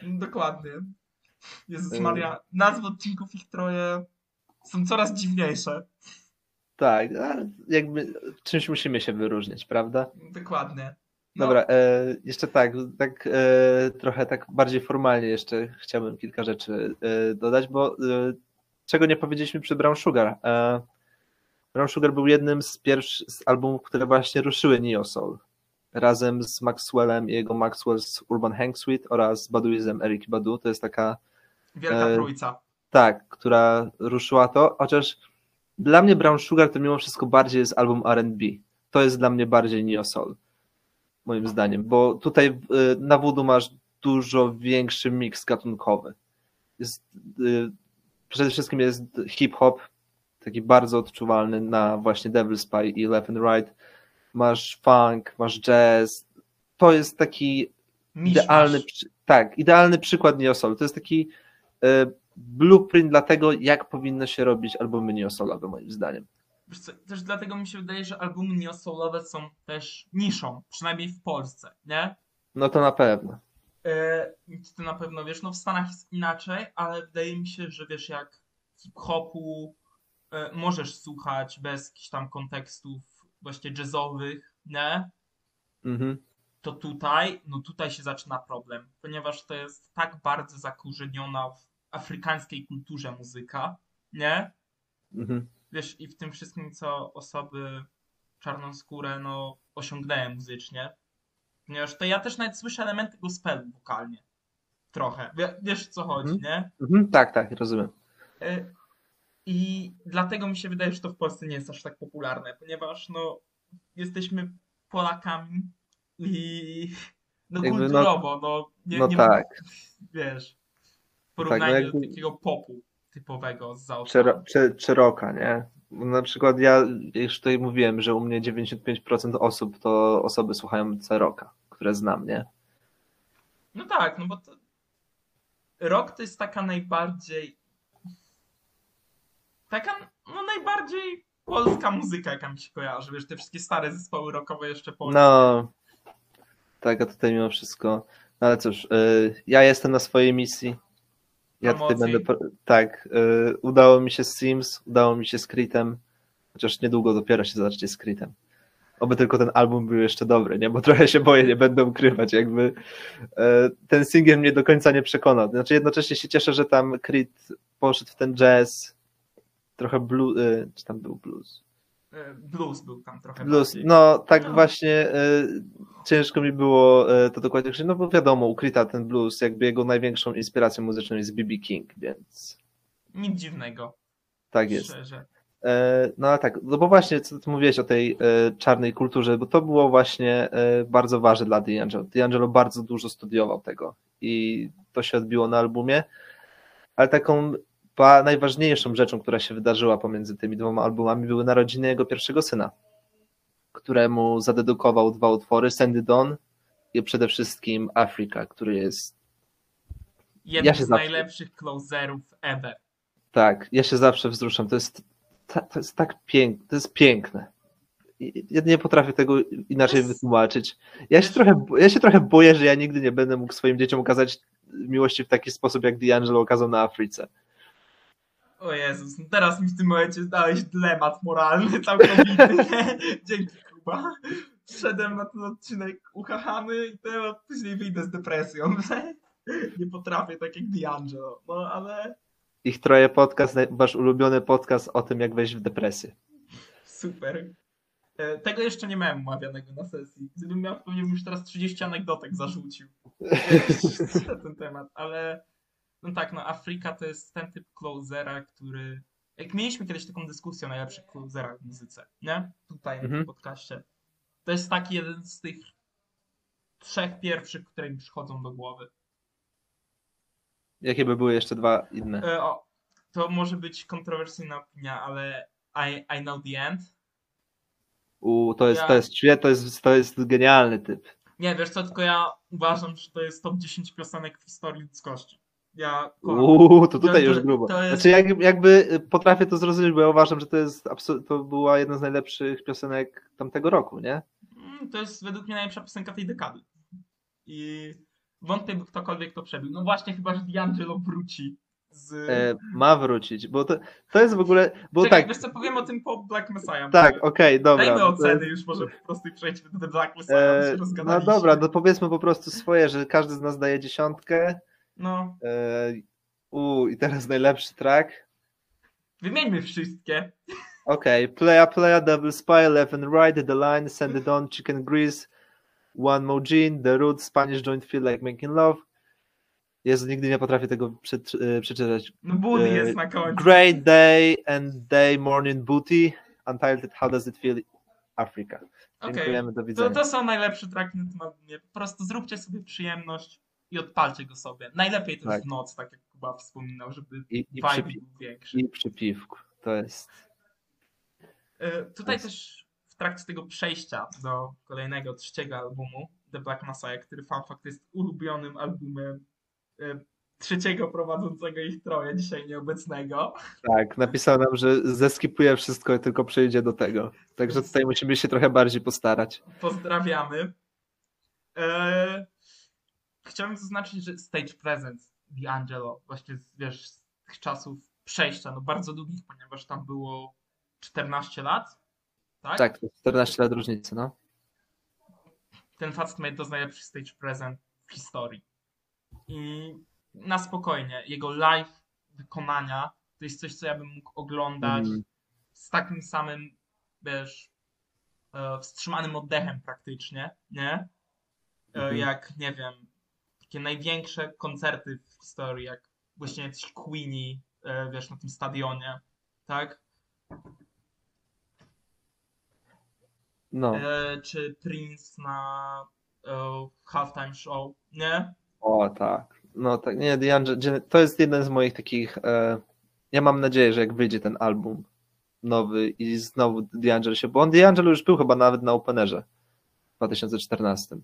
B: Dokładnie. Jezus
C: Y.
B: Maria, nazwy odcinków ich troje są coraz dziwniejsze.
C: Tak, jakby czymś musimy się wyróżnić, prawda?
B: Dokładnie. No,
C: Dobra, e, jeszcze tak, tak e, trochę tak bardziej formalnie jeszcze chciałbym kilka rzeczy e, dodać, bo e, czego nie powiedzieliśmy przy Brown Sugar. E, Brown Sugar był jednym z pierwszych z albumów, które właśnie ruszyły Neo Soul. Razem z Maxwellem i jego Maxwell's Urban Hang Suite oraz Baduizem Eric Badu. To jest taka
B: Wielka
C: e,
B: trójca.
C: Tak, która ruszyła to, chociaż dla mnie Brown Sugar to mimo wszystko bardziej jest album R&B. To jest dla mnie bardziej Neo Soul, moim zdaniem, bo tutaj y, na Voodoo masz dużo większy miks gatunkowy. Jest, y, przede wszystkim jest hip-hop, taki bardzo odczuwalny na właśnie Devil's Spy i Left and Right. Masz funk, masz jazz. To jest taki
B: Misz
C: idealny,
B: masz.
C: tak, idealny przykład Neo Soul. To jest taki e, blueprint dla tego, jak powinno się robić albumy Neo Soulowe, moim zdaniem.
B: Co, też dlatego mi się wydaje, że albumy neo-soulowe są też niszą, przynajmniej w Polsce, nie?
C: No to na pewno.
B: E, ty na pewno wiesz, no w Stanach jest inaczej, ale wydaje mi się, że wiesz, jak hip-hopu e, możesz słuchać bez jakichś tam kontekstów właśnie jazzowych, nie?
C: Mhm.
B: To tutaj, no tutaj się zaczyna problem, ponieważ to jest tak bardzo zakorzeniona w afrykańskiej kulturze muzyka, nie?
C: Mhm.
B: Wiesz, i w tym wszystkim, co osoby czarnoskóre, no, osiągnęły muzycznie. Ponieważ to ja też nawet słyszę elementy gospelu wokalnie. Trochę. Wie, wiesz, co chodzi,
C: Mhm.
B: nie?
C: Mhm. Tak, tak, rozumiem.
B: E, I dlatego mi się wydaje, że to w Polsce nie jest aż tak popularne, ponieważ, no, jesteśmy Polakami i no
C: Jakby, no-
B: kulturowo, no, nie,
C: No
B: nie
C: tak.
B: wiesz, w
C: no
B: porównaniu
C: jakby-
B: do takiego popu typowego z
C: Czy, czy, nie? Na przykład ja już tutaj mówiłem, że u mnie 95% osób to osoby słuchające rocka, które znam, nie?
B: No tak, no bo to... Rock to jest taka najbardziej... Taka, no najbardziej polska muzyka, jaka mi się kojarzy. Wiesz, te wszystkie stare zespoły rockowe jeszcze polskie.
C: No, tak, a tutaj mimo wszystko. No ale cóż, y, ja jestem na swojej misji. Ja tutaj będę. Tak, y, udało mi się z Sims, udało mi się z Kritem, chociaż niedługo dopiero się zacznie z Kritem. Oby tylko ten album był jeszcze dobry, nie? Bo trochę się boję, nie będę ukrywać, jakby y, ten singiel mnie do końca nie przekonał. Znaczy jednocześnie się cieszę, że tam Crit poszedł w ten jazz, trochę blues, y, czy tam był blues?
B: E, Blues był tam trochę
C: Blues,
B: bardziej.
C: no tak
B: No.
C: właśnie y, ciężko mi było y, to dokładnie określić, no bo wiadomo, ukryta ten blues, jakby jego największą inspiracją muzyczną jest B.B. King, więc
B: Nic dziwnego,
C: tak jest.
B: szczerze.
C: E, No ale tak, no bo właśnie, co ty mówiłeś o tej e, czarnej kulturze, bo to było właśnie e, bardzo ważne dla D'Angelo. D'Angelo bardzo dużo studiował tego i to się odbiło na albumie, ale taką ba- najważniejszą rzeczą, która się wydarzyła pomiędzy tymi dwoma albumami, były narodziny jego pierwszego syna, któremu zadedykował dwa utwory, Sandy Dawn i przede wszystkim Africa, który jest,
B: Jeden
C: się
B: z
C: zawsze-
B: najlepszych closerów ever.
C: tak, ja się zawsze wzruszam, to jest, to jest tak piękne, to jest piękne. Ja nie potrafię tego inaczej
B: jest-
C: wytłumaczyć. Ja się, trochę, ja się trochę boję, że ja nigdy nie będę mógł swoim dzieciom okazać miłości w taki sposób, jak D'Angelo okazał na Afryce.
B: O Jezus, no teraz mi w tym momencie dałeś dylemat moralny całkowity. nie? Dzięki Kuba. Wszedłem na ten odcinek uchachany i teraz później wyjdę z depresją. Nie potrafię tak jak D'Angelo. No ale
C: Ich troje podcast, wasz ulubiony podcast o tym, jak wejść w depresję.
B: super. E, Tego jeszcze nie miałem omawianego na sesji. Gdybym miał, pewnie bym już teraz 30 anegdotek zarzucił. na ten temat, ale no tak, no Afryka to jest ten typ closera, który jak mieliśmy kiedyś taką dyskusję o najlepszych closerach w muzyce, nie? Tutaj na
C: Mhm.
B: tym podcaście. To jest taki jeden z tych trzech pierwszych, które mi przychodzą do głowy.
C: Jakie by były jeszcze dwa inne?
B: E, o, to może być kontrowersyjna opinia, ale I, I Know The End.
C: U, to jest,
B: Ja-
C: to jest, to jest, to jest genialny typ.
B: Nie, wiesz co, tylko ja uważam, że to jest top 10 piosenek w historii ludzkości. Ja.
C: Uuu, to tutaj już grubo.
B: to jest-
C: Znaczy, jak, jakby potrafię to zrozumieć, bo ja uważam, że to jest to była jedna z najlepszych piosenek tamtego roku, nie?
B: Mm, To jest według mnie najlepsza piosenka tej dekady. I wątpię, by ktokolwiek to przebił. No właśnie, chyba, że D'Angelo wróci z...
C: E, ma wrócić, bo to, to jest w ogóle, bo
B: Czekaj,
C: tak,
B: wiesz co, powiem o tym po Black Messiah.
C: tak, okej, dobra.
B: Dajmy oceny już może po prostu i przejdźmy do The Black Messiah, bo
C: E, no dobra, no powiedzmy po prostu swoje, że każdy z nas daje dziesiątkę.
B: No,
C: E, u, i teraz najlepszy track.
B: wymieńmy wszystkie.
C: Okej, Playa Playa, Double Spy, Left and Right, The Line, Send It On, Chicken Grease, One More Gene, The Roots, Spanish Joint Feel Like Making Love, Jezu, nigdy nie potrafię tego przy, y, przeczytać.
B: No Buddy
C: E,
B: jest na końcu.
C: Great day and day morning booty. Untitled How does it feel Africa.
B: Okej.
C: Dziękujemy, do
B: To,
C: widzenia.
B: to są najlepsze traki na temat mnie. Po prostu zróbcie sobie przyjemność i odpalcie go sobie. Najlepiej to
C: Tak.
B: w noc, tak jak Kuba wspominał, żeby
C: I, i,
B: vibe był większy.
C: I przy piwku. To jest.
B: E, Tutaj
C: Jest.
B: też w trakcie tego przejścia do kolejnego, trzeciego albumu, The Black Messiah, który fun fact jest ulubionym albumem e, trzeciego prowadzącego ich troje, dzisiaj nieobecnego.
C: Tak, napisał nam, że zeskipuje wszystko i tylko przejdzie do tego. Także tutaj musimy się trochę bardziej postarać.
B: Pozdrawiamy. E, chciałbym zaznaczyć, że Stage Presence D'Angelo, właśnie z, wiesz, z tych czasów przejścia, no bardzo długich, ponieważ tam było 14 lat, tak?
C: Tak, to jest 14 lat różnicy, no.
B: ten facet ma jedno z najlepszych stage present w historii. I na spokojnie, jego live wykonania to jest coś, co ja bym mógł oglądać
C: Mm.
B: z takim samym, wiesz, e, wstrzymanym oddechem praktycznie, nie? E,
C: Mhm.
B: Jak, nie wiem, takie największe koncerty w historii, jak właśnie jakiś Queenie, e, wiesz, na tym stadionie, tak?
C: No,
B: E, Czy Prince na e, halftime show, nie?
C: o tak. No tak, nie, D'Angelo, to jest jeden z moich takich. E, ja mam nadzieję, że jak wyjdzie ten album nowy i znowu D'Angelo się, bo on D'Angelo już był chyba nawet na Openerze w 2014.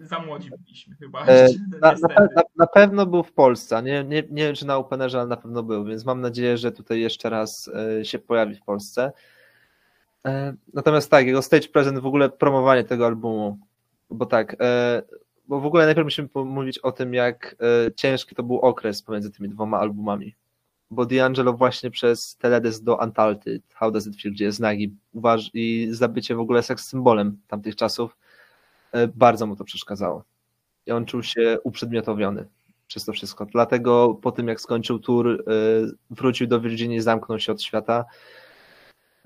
B: Za młodzi byliśmy chyba.
C: E, Na, na, na, na pewno był w Polsce, nie, nie, nie wiem czy na Openerze, ale na pewno był, więc mam nadzieję, że tutaj jeszcze raz e, się pojawi w Polsce. E, Natomiast tak, jego stage present, w ogóle promowanie tego albumu, bo tak, bo w ogóle najpierw musimy mówić o tym, jak ciężki to był okres pomiędzy tymi dwoma albumami. Bo D'Angelo właśnie przez teledysk do Untitled, How Does It Feel, gdzie jest nagi uważ i zabycie w ogóle seks symbolem tamtych czasów, bardzo mu to przeszkadzało. I on czuł się uprzedmiotowiony przez to wszystko. Dlatego po tym, jak skończył tour, e, wrócił do Virginii, zamknął się od świata.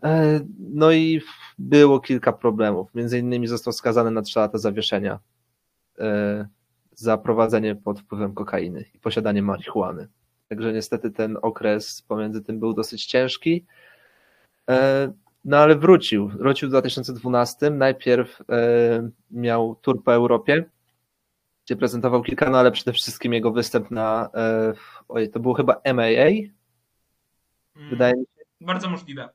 C: E, No i było kilka problemów. Między innymi został skazany na 3 lata zawieszenia e, za prowadzenie pod wpływem kokainy i posiadanie marihuany. Także niestety ten okres pomiędzy tym był dosyć ciężki. No ale wrócił. Wrócił w 2012. Najpierw e, miał tour po Europie, gdzie prezentował kilka, no ale przede wszystkim jego występ na, e, ojej, to było chyba MAA,
B: Mm,
C: wydaje mi się.
B: Bardzo możliwe.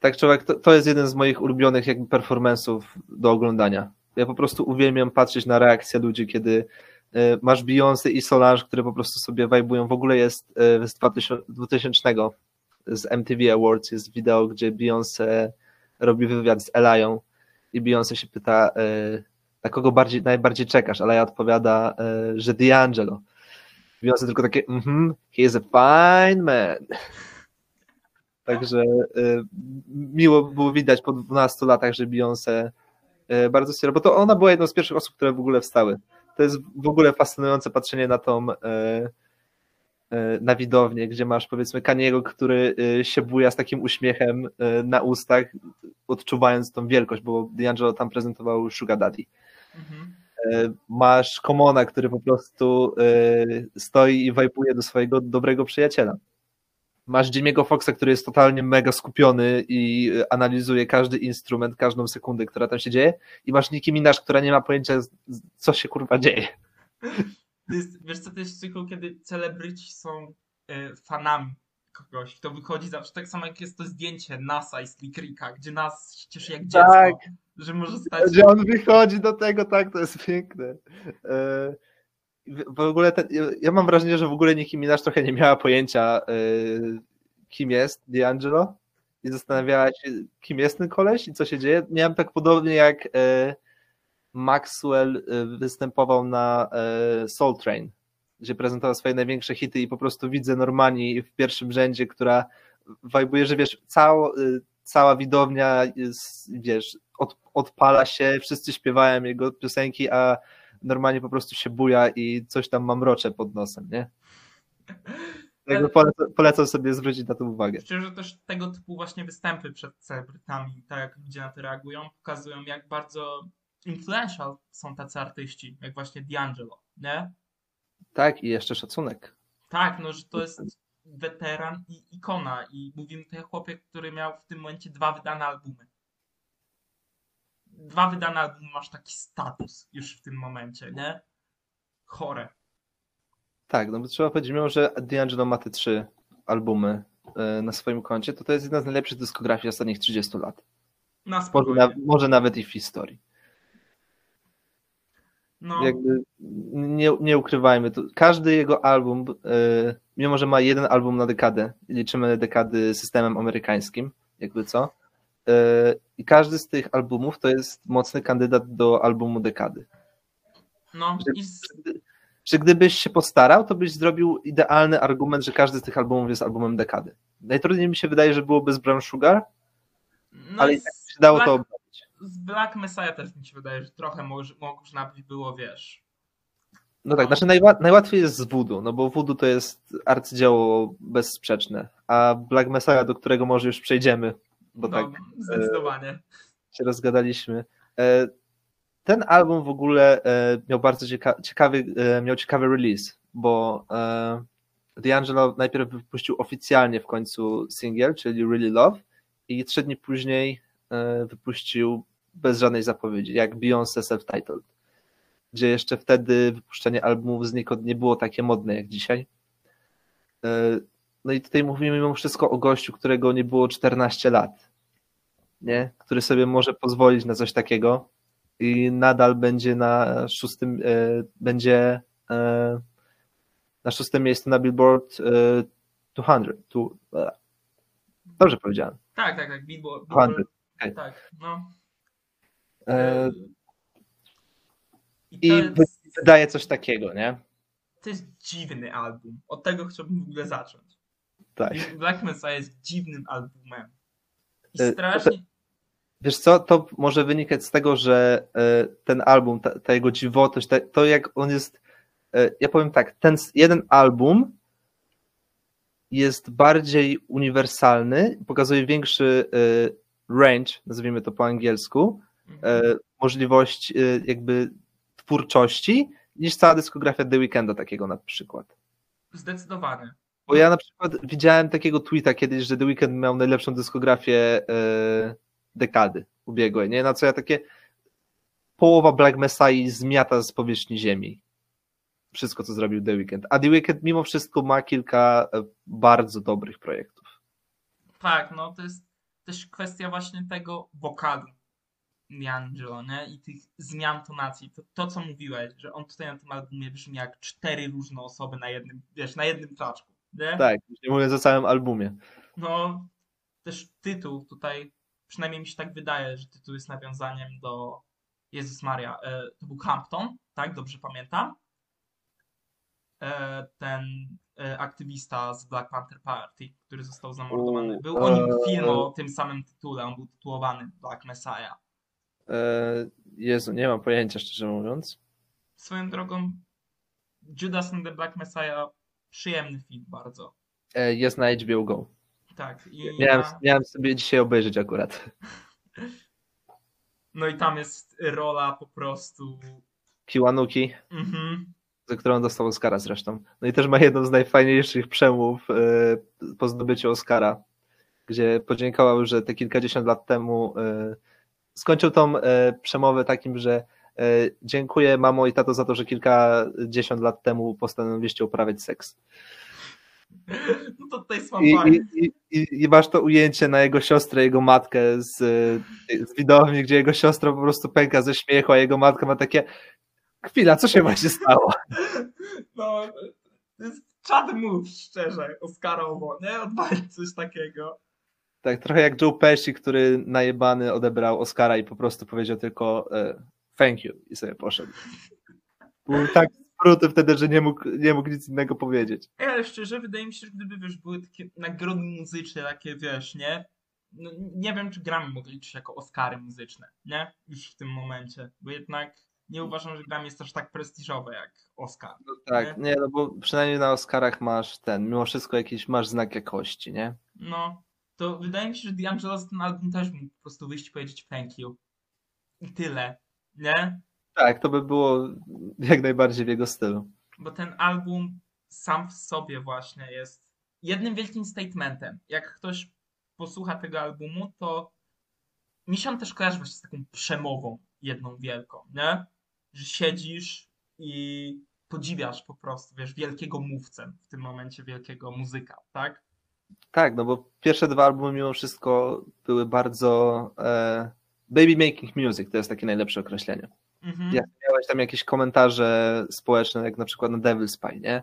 C: Tak, człowiek, to, to jest jeden z moich ulubionych jakby performance'ów do oglądania. Ja po prostu uwielbiam patrzeć na reakcję ludzi, kiedy e, masz Beyoncé i Solange, które po prostu sobie wajbują. W ogóle jest z 2000, 2000 z MTV Awards jest wideo, gdzie Beyoncé robi wywiad z Elają i Beyoncé się pyta, e, na kogo bardziej, najbardziej czekasz? Elaja odpowiada, e, że D'Angelo. Beyoncé tylko takie, mhm, he is a fine man. Także y, miło było widać po 12 latach, że Beyoncé bardzo serio, bo to ona była jedną z pierwszych osób, które w ogóle wstały. To jest w ogóle fascynujące patrzenie na tą na widownię, gdzie masz powiedzmy Kaniego, który y, się buja z takim uśmiechem y, na ustach, odczuwając tą wielkość, bo D'Angelo tam prezentował Sugar Daddy.
B: Mhm.
C: E, masz Komona, który po prostu e, stoi i wajpuje do swojego dobrego przyjaciela. Masz Jimmy'ego Foxa, który jest totalnie mega skupiony i e, analizuje każdy instrument, każdą sekundę, która tam się dzieje i masz Nicki Minaj, która nie ma pojęcia, co się kurwa dzieje.
B: To jest, wiesz co, to jest cykl, kiedy celebryci są e, fanami kogoś, kto wychodzi zawsze, tak samo jak jest to zdjęcie NASA i Slick Ricka, gdzie nas się cieszy jak dziecko,
C: Tak.
B: że może stać
C: Gdzie on wychodzi do tego, tak, to jest piękne. E, w- ogóle ten, ja- ja mam wrażenie, że w ogóle Nicki Minaj trochę nie miała pojęcia, e, kim jest D'Angelo i zastanawiała się, kim jest ten koleś i co się dzieje. Miałem tak podobnie jak e, Maxwell e, występował na e, Soul Train, gdzie prezentował swoje największe hity i po prostu widzę Normani w pierwszym rzędzie, która wajbuje, że wiesz, cała, cała widownia jest, wiesz, od, odpala się, wszyscy śpiewają jego piosenki, a normalnie po prostu się buja i coś tam mamrocze pod nosem, nie? Jakby polecam, polecam sobie zwrócić na to uwagę.
B: Szczerze też tego typu właśnie występy przed celebrytami, tak jak ludzie na to reagują, pokazują jak bardzo influential są tacy artyści, jak właśnie D'Angelo, nie?
C: Tak, i jeszcze szacunek.
B: Tak, no, że to jest weteran i ikona. I mówimy tutaj o chłopie, który miał w tym momencie dwa wydane albumy. Dwa wydane albumy, masz taki status już w tym momencie, nie? Chore.
C: Tak, no bo trzeba powiedzieć, mimo że D'Angelo ma te trzy albumy e, na swoim koncie, to to jest jedna z najlepszych dyskografii ostatnich 30 lat.
B: Na
C: Może, na, może nawet i w historii.
B: No,
C: Jakby nie, nie ukrywajmy, to każdy jego album, e, mimo że ma jeden album na dekadę, liczymy dekady systemem amerykańskim, jakby co, e, i każdy z tych albumów to jest mocny kandydat do albumu dekady.
B: no i z,
C: Czy gdybyś się postarał, to byś zrobił idealny argument, że każdy z tych albumów jest albumem dekady. Najtrudniej mi się wydaje, że byłoby z Brown Sugar,
B: no
C: ale
B: i
C: i tak się dało to
B: Black,
C: obronić.
B: Z Black Messiah też mi się wydaje, że trochę może, można by było, wiesz.
C: No tak, znaczy najła, najłatwiej jest z Voodoo, no bo Voodoo to jest arcydzieło bezsprzeczne, a Black Messiah, do którego może już przejdziemy, bo
B: no,
C: tak
B: zdecydowanie.
C: się rozgadaliśmy. E, Ten album w ogóle e, miał bardzo cieka- ciekawy, e, miał ciekawy release, bo e, D'Angelo najpierw wypuścił oficjalnie w końcu singiel, czyli Really Love i trzy dni później e, wypuścił bez żadnej zapowiedzi, jak Beyoncé Self-Titled, gdzie jeszcze wtedy wypuszczenie albumów znikąd nie było takie modne jak dzisiaj. E, No i tutaj mówimy mimo wszystko o gościu, którego nie było 14 lat, nie? który sobie może pozwolić na coś takiego i nadal będzie na szóstym, e, będzie e, na szóstym miejscu na Billboard e, 200. Tu, e, dobrze powiedziałem.
B: Tak, tak, tak. Billboard.
C: 200.
B: Billboard
C: okej.
B: tak, no.
C: E,
B: I
C: wydaje coś takiego, nie?
B: to jest dziwny album. Od tego chciałbym w ogóle zacząć.
C: Tak.
B: Black Messiah jest dziwnym albumem. I
C: E,
B: strasznie.
C: Wiesz co, to może wynikać z tego, że e, ten album, ta, ta jego dziwotość, ta, to jak on jest, ja powiem tak, ten jeden album jest bardziej uniwersalny, pokazuje większy range, nazwijmy to po angielsku, e, możliwość e, jakby twórczości niż cała dyskografia The Weeknda takiego na przykład.
B: Zdecydowanie.
C: Bo ja na przykład widziałem takiego tweeta kiedyś, że The Weeknd miał najlepszą dyskografię e, dekady ubiegłej, nie? Na co ja takie połowa Black Messiah zmiata z powierzchni ziemi. Wszystko, co zrobił The Weeknd. A The Weeknd mimo wszystko ma kilka bardzo dobrych projektów.
B: Tak, no to jest też kwestia właśnie tego wokalu D'Angelo, nie? I tych zmian tonacji. To, to, co mówiłeś, że on tutaj na tym albumie brzmi jak cztery różne osoby na jednym, wiesz, na jednym traczku, nie?
C: Tak, już nie mówiąc o całym albumie.
B: No, też tytuł tutaj, przynajmniej mi się tak wydaje, że tytuł jest nawiązaniem do Jezus Maria. E, to był Hampton, tak? Dobrze pamiętam? E, ten aktywista z Black Panther Party, który został zamordowany. Był o nim
C: Eee.
B: film o tym samym tytule, on był tytułowany Black Messiah.
C: E, Jezu, nie mam pojęcia, szczerze mówiąc.
B: Swoją drogą, Judas and the Black Messiah, przyjemny film bardzo.
C: E, jest na HBO Go.
B: Tak, i
C: Miałem,
B: ma-
C: miałem sobie dzisiaj obejrzeć akurat.
B: no i tam jest rola po prostu.
C: Kiwanuki.
B: Mhm.
C: Za którą dostał Oscara zresztą. No i też ma jedną z najfajniejszych przemów e, po zdobyciu Oscara, gdzie podziękował, że te kilkadziesiąt lat temu e, skończył tą e, przemowę takim, że dziękuję mamo i tato za to, że kilkadziesiąt lat temu postanowiliście uprawiać seks.
B: No to tutaj
C: I, i, i, I masz to ujęcie na jego siostrę, jego matkę z, z widowni, gdzie jego siostra po prostu pęka ze śmiechu, a jego matka ma takie chwila, co się właśnie stało?
B: No, to jest czad move, szczerze, Oscarowo, nie? Odwalić coś takiego.
C: Tak, trochę jak Joe Pesci, który najebany odebrał Oscara i po prostu powiedział tylko e, thank you i sobie poszedł. Był tak spruty wtedy, że nie mógł, nie mógł nic innego powiedzieć.
B: Ej, ale szczerze, wydaje mi się, że gdyby, wiesz, były takie nagrody muzyczne, takie, wiesz, nie? No, nie wiem, czy Grammy mogli liczyć jako Oscary muzyczne, nie? Już w tym momencie, bo jednak nie uważam, że Grammy jest aż tak prestiżowe jak Oscar.
C: Tak, nie, no bo przynajmniej na Oscarach masz ten, mimo wszystko jakiś masz znak jakości, nie?
B: No, to wydaje mi się, że D'Angelo za ten album też mógł po prostu wyjść i powiedzieć thank you. I tyle, nie?
C: Tak, to by było jak najbardziej w jego stylu.
B: bo ten album sam w sobie właśnie jest jednym wielkim statementem. Jak ktoś posłucha tego albumu, to mi się on też kojarzy właśnie z taką przemową jedną wielką, nie? Że siedzisz i podziwiasz po prostu, wiesz, wielkiego mówcę, w tym momencie wielkiego muzyka, tak?
C: Tak, no bo pierwsze dwa albumy mimo wszystko były bardzo e, baby making music, to jest takie najlepsze określenie.
B: Mhm.
C: Jak miałeś tam jakieś komentarze społeczne, jak na przykład na Devil's Pie, nie?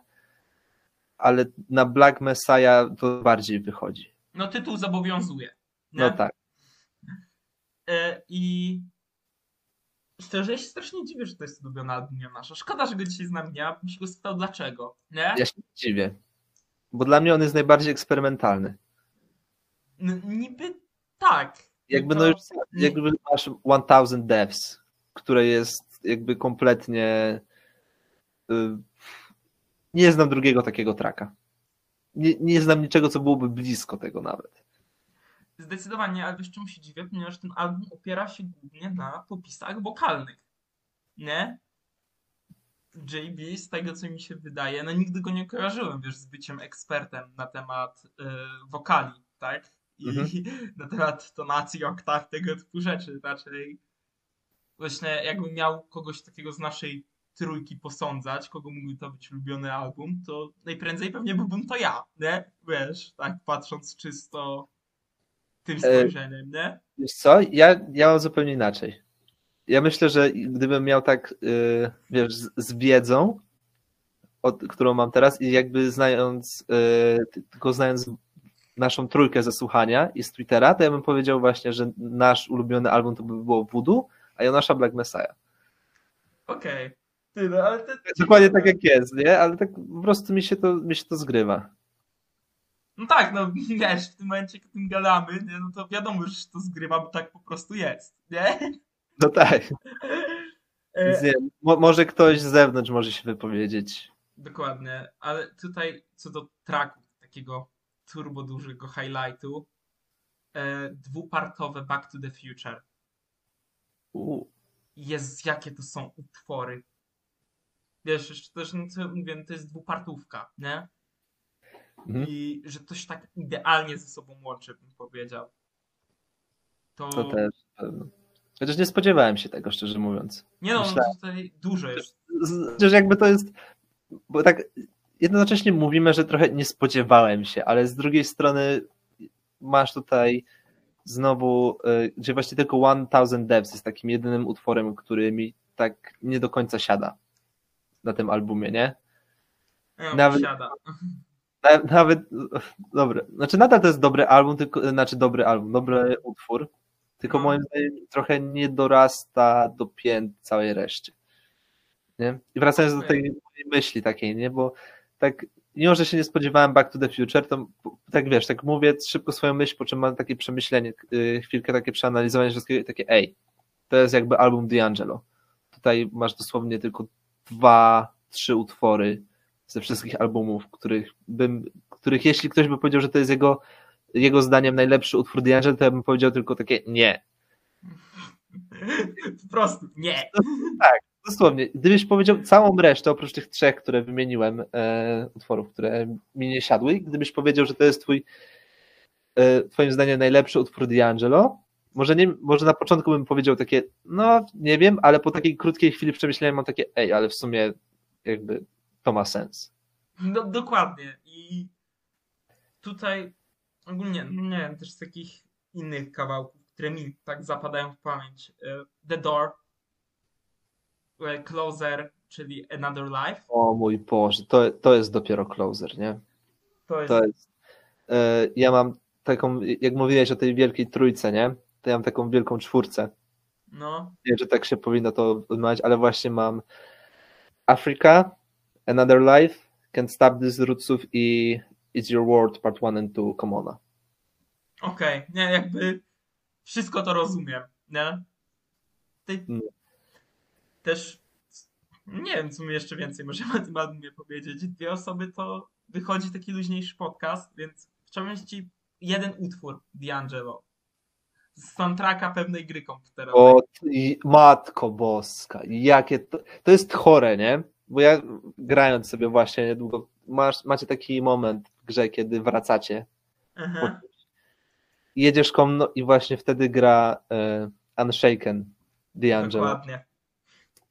C: Ale na Black Messiah to bardziej wychodzi.
B: No tytuł zobowiązuje. Nie?
C: No tak.
B: E, I szczerze, ja się strasznie dziwię, że to jest ulubiony album Jonasza. Szkoda, że go dzisiaj z nami nie ma, bym się go spytał dlaczego, nie?
C: Ja się dziwię. Bo dla mnie on jest najbardziej eksperymentalny.
B: N- niby tak.
C: Jakby
B: tylko
C: no już jakby masz 1000 Deaths, które jest jakby kompletnie y, nie znam drugiego takiego traka. Nie, nie znam niczego, co byłoby blisko tego nawet.
B: Zdecydowanie, ale wiesz czemu się dziwię? Ponieważ ten album opiera się głównie na popisach wokalnych. Nie? JB, z tego co mi się wydaje, no nigdy go nie kojarzyłem, wiesz, z byciem ekspertem na temat y, wokali, tak? I
C: Mhm.
B: na temat tonacji, oktaw, tego typu rzeczy. Raczej właśnie jakbym miał kogoś takiego z naszej trójki posądzać, kogo mógłby to być ulubiony album, to najprędzej pewnie byłbym to ja, nie? Wiesz, tak patrząc czysto tym spojrzeniem, nie?
C: Wiesz co? Ja, ja mam zupełnie inaczej. Ja myślę, że gdybym miał tak, y, wiesz, z, z wiedzą, od, którą mam teraz i jakby znając, y, ty- tylko znając naszą trójkę ze słuchania i z Twittera, to ja bym powiedział właśnie, że nasz ulubiony album to by było Voodoo, a ja nasza Black Messiah.
B: Okej. Ty, no ale to...
C: Dokładnie tak jak jest, nie? Ale tak po prostu mi się to, mi się to zgrywa.
B: No tak, no wiesz, w tym momencie, jak tym gadamy, nie, no to wiadomo, że to zgrywa, bo tak po prostu jest, nie?
C: No tak.
B: E,
C: Więc nie, mo, może ktoś z zewnątrz może się wypowiedzieć.
B: Dokładnie, ale tutaj co do tracku, takiego turbo dużego highlightu, e, dwupartowe Back to the Future.
C: U,
B: Jest, jakie to są utwory. Wiesz, jeszcze też, no co mówię, to jest dwupartówka, nie?
C: Mhm.
B: I że to się tak idealnie ze sobą łączy, bym powiedział. To,
C: To też. Chociaż nie spodziewałem się tego, szczerze mówiąc.
B: nie no,
C: myślałem-
B: tutaj dużo jest.
C: Chociaż jakby to jest. Bo tak jednocześnie mówimy, że trochę nie spodziewałem się, ale z drugiej strony masz tutaj znowu, y, gdzie właśnie tylko 1000 Devs jest takim jedynym utworem, który mi tak nie do końca siada na tym albumie, nie?
B: No,
C: Nawet-
B: siada.
C: Na- Nawet, dobre, znaczy nadal to jest dobry album, tylko, znaczy dobry album, dobry utwór, tylko
B: No.
C: moim zdaniem trochę nie dorasta do pięt całej reszcie. Nie? I wracając do tej myśli takiej, nie? Bo tak, mimo że się nie spodziewałem Back to the Future, to tak wiesz, tak mówię szybko swoją myśl, po czym mam takie przemyślenie, yy, chwilkę takie przeanalizowanie wszystkiego i takie, ej, to jest jakby album D'Angelo. Tutaj masz dosłownie tylko dwa, trzy utwory ze wszystkich albumów, których bym, których jeśli ktoś by powiedział, że to jest jego, jego zdaniem najlepszy utwór D'Angelo, to ja bym powiedział tylko takie nie.
B: Po prostu nie.
C: Dosłownie, gdybyś powiedział całą resztę, oprócz tych trzech, które wymieniłem, e, utworów, które mi nie siadły, gdybyś powiedział, że to jest twój, e, twoim zdaniem najlepszy utwór D'Angelo, może, nie, może na początku bym powiedział takie, no nie wiem, ale po takiej krótkiej chwili przemyślenia mam takie, ej, ale w sumie jakby to ma sens.
B: No, dokładnie. I tutaj ogólnie, no nie wiem, też z takich innych kawałków, które mi tak zapadają w pamięć. E, The Door, e, Closer, czyli Another Life.
C: O mój Boże, to, to jest dopiero closer, nie?
B: To jest,
C: To jest. e, Ja mam taką, jak mówiłeś o tej wielkiej trójce, nie? To ja mam taką wielką czwórce.
B: no,
C: Nie wiem, że tak się powinno to odmawiać, ale właśnie mam Africa, Another Life, Can't Stop This Rootsów i It's Your World Part 1 and 2 Komona.
B: okej, nie, jakby wszystko to rozumiem, nie? Ty,
C: No.
B: też nie wiem, co my jeszcze więcej możemy o tym albumie powiedzieć. Dwie osoby to wychodzi taki luźniejszy podcast, więc chciałbym ci jeden utwór D'Angelo z soundtracka pewnej gry komputerowej.
C: O, matko boska, jakie to, to jest chore, nie? Bo ja grając sobie właśnie niedługo, masz, macie taki moment w grze, kiedy wracacie,
B: Aha.
C: jedziesz komno i właśnie wtedy gra e, Unshaken D'Angelo.
B: Dokładnie.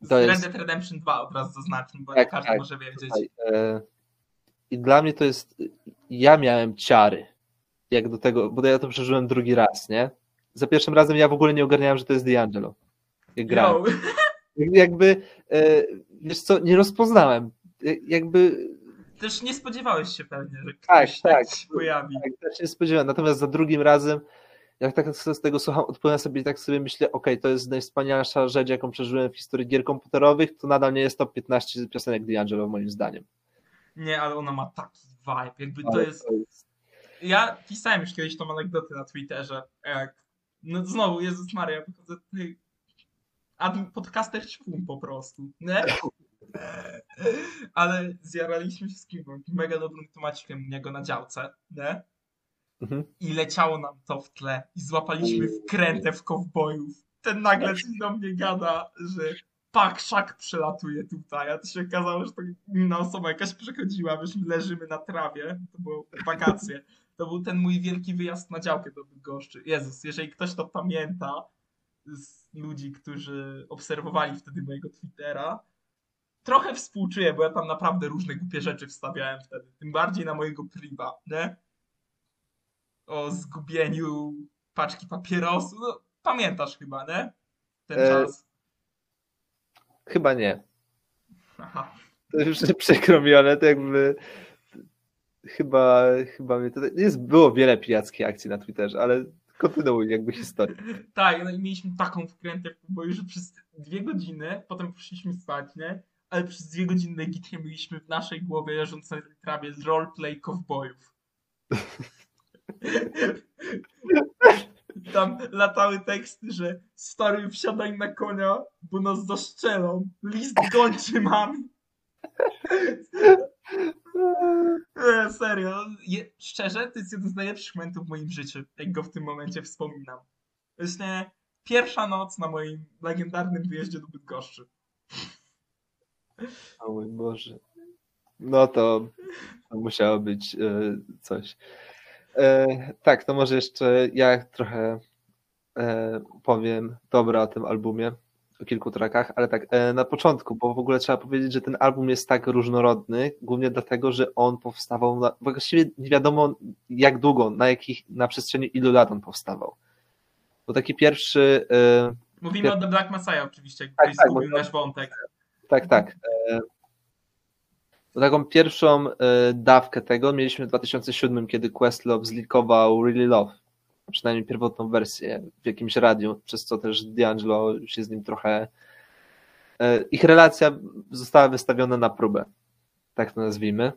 B: Z
C: To
B: Red
C: jest-
B: Dead Redemption 2 od razu zaznaczmy, bo
C: Tak,
B: każdy
C: tak,
B: może wiedzieć.
C: Tutaj, e, I dla mnie to jest, ja miałem ciary, jak do tego, bo ja to przeżyłem drugi raz, nie? Za pierwszym razem ja w ogóle nie ogarniałem, że to jest D'Angelo. Jak grałem. Jakby, e, wiesz co, nie rozpoznałem. E, Jakby
B: Też nie spodziewałeś się pewnie, że
C: Tak,
B: ktoś
C: tak.
B: się pojawi.
C: Tak, też nie spodziewałem. Natomiast za drugim razem, jak tak z tego słucham, odpowiem sobie i tak sobie myślę, okej, to jest najwspanialsza rzecz, jaką przeżyłem w historii gier komputerowych, to nadal nie jest top 15 piosenek D'Angelo moim zdaniem.
B: Nie, ale ona ma taki vibe, jakby to
C: Ale
B: jest... Ja pisałem już kiedyś tą anegdotę na Twitterze, jak... No znowu, Jezus Maria, wychodzę tutaj... Admin podcaster ćpun po prostu, nie? Ale zjaraliśmy się z kim? Mega dobrym temacikiem u niego na działce, nie?
C: Mhm.
B: i leciało nam to w tle i złapaliśmy wkrętę w kowbojów. Ten nagle do mnie gada, że pak, szak przelatuje tutaj, a to się okazało, że to inna osoba jakaś przechodziła, wiesz, my leżymy na trawie, to było wakacje. To był ten mój wielki wyjazd na działkę do Bydgoszczy. Jezus, jeżeli ktoś to pamięta z ludzi, którzy obserwowali wtedy mojego Twittera, trochę współczuję, bo ja tam naprawdę różne głupie rzeczy wstawiałem wtedy, tym bardziej na mojego priva, nie? o zgubieniu paczki papierosu. No, pamiętasz chyba, nie? Ten
C: E,
B: czas.
C: Chyba nie.
B: Aha.
C: To już przykro mi, ale to jakby chyba, chyba mnie tutaj, jest, było wiele pijackich akcji na Twitterze, ale kontynuuj jakby historię.
B: Tak, no i mieliśmy taką wkrętę w boju, że przez dwie godziny, potem poszliśmy spać, nie? Ale przez dwie godziny legitnie mieliśmy w naszej głowie leżącej trawie z roleplay cowboyów. Tam latały teksty, że stary wsiadaj na konia, bo nas zaszczelą. List gończy mam. Nie, serio. Je, szczerze, to jest jeden z najlepszych momentów w moim życiu, jak go w tym momencie wspominam. Właśnie pierwsza noc na moim legendarnym wyjeździe do Bydgoszczy.
C: O mój Boże. No to, to musiało być e, coś. E, tak, to może jeszcze ja trochę e, powiem dobra o tym albumie, o kilku trackach, ale tak, e, na początku, bo w ogóle trzeba powiedzieć, że ten album jest tak różnorodny, głównie dlatego, że on powstawał, na, właściwie nie wiadomo jak długo, na jakich, na przestrzeni ilu lat on powstawał. Bo taki pierwszy, e,
B: Mówimy o The Black Messiah oczywiście,
C: Tak,
B: ktoś
C: tak,
B: zgubił nasz wątek.
C: Tak, tak. E, to taką pierwszą dawkę tego mieliśmy w 2007, kiedy Questlove zlikował Really Love, przynajmniej pierwotną wersję w jakimś radiu, przez co też D'Angelo się z nim trochę. e, Ich relacja została wystawiona na próbę, tak to nazwijmy.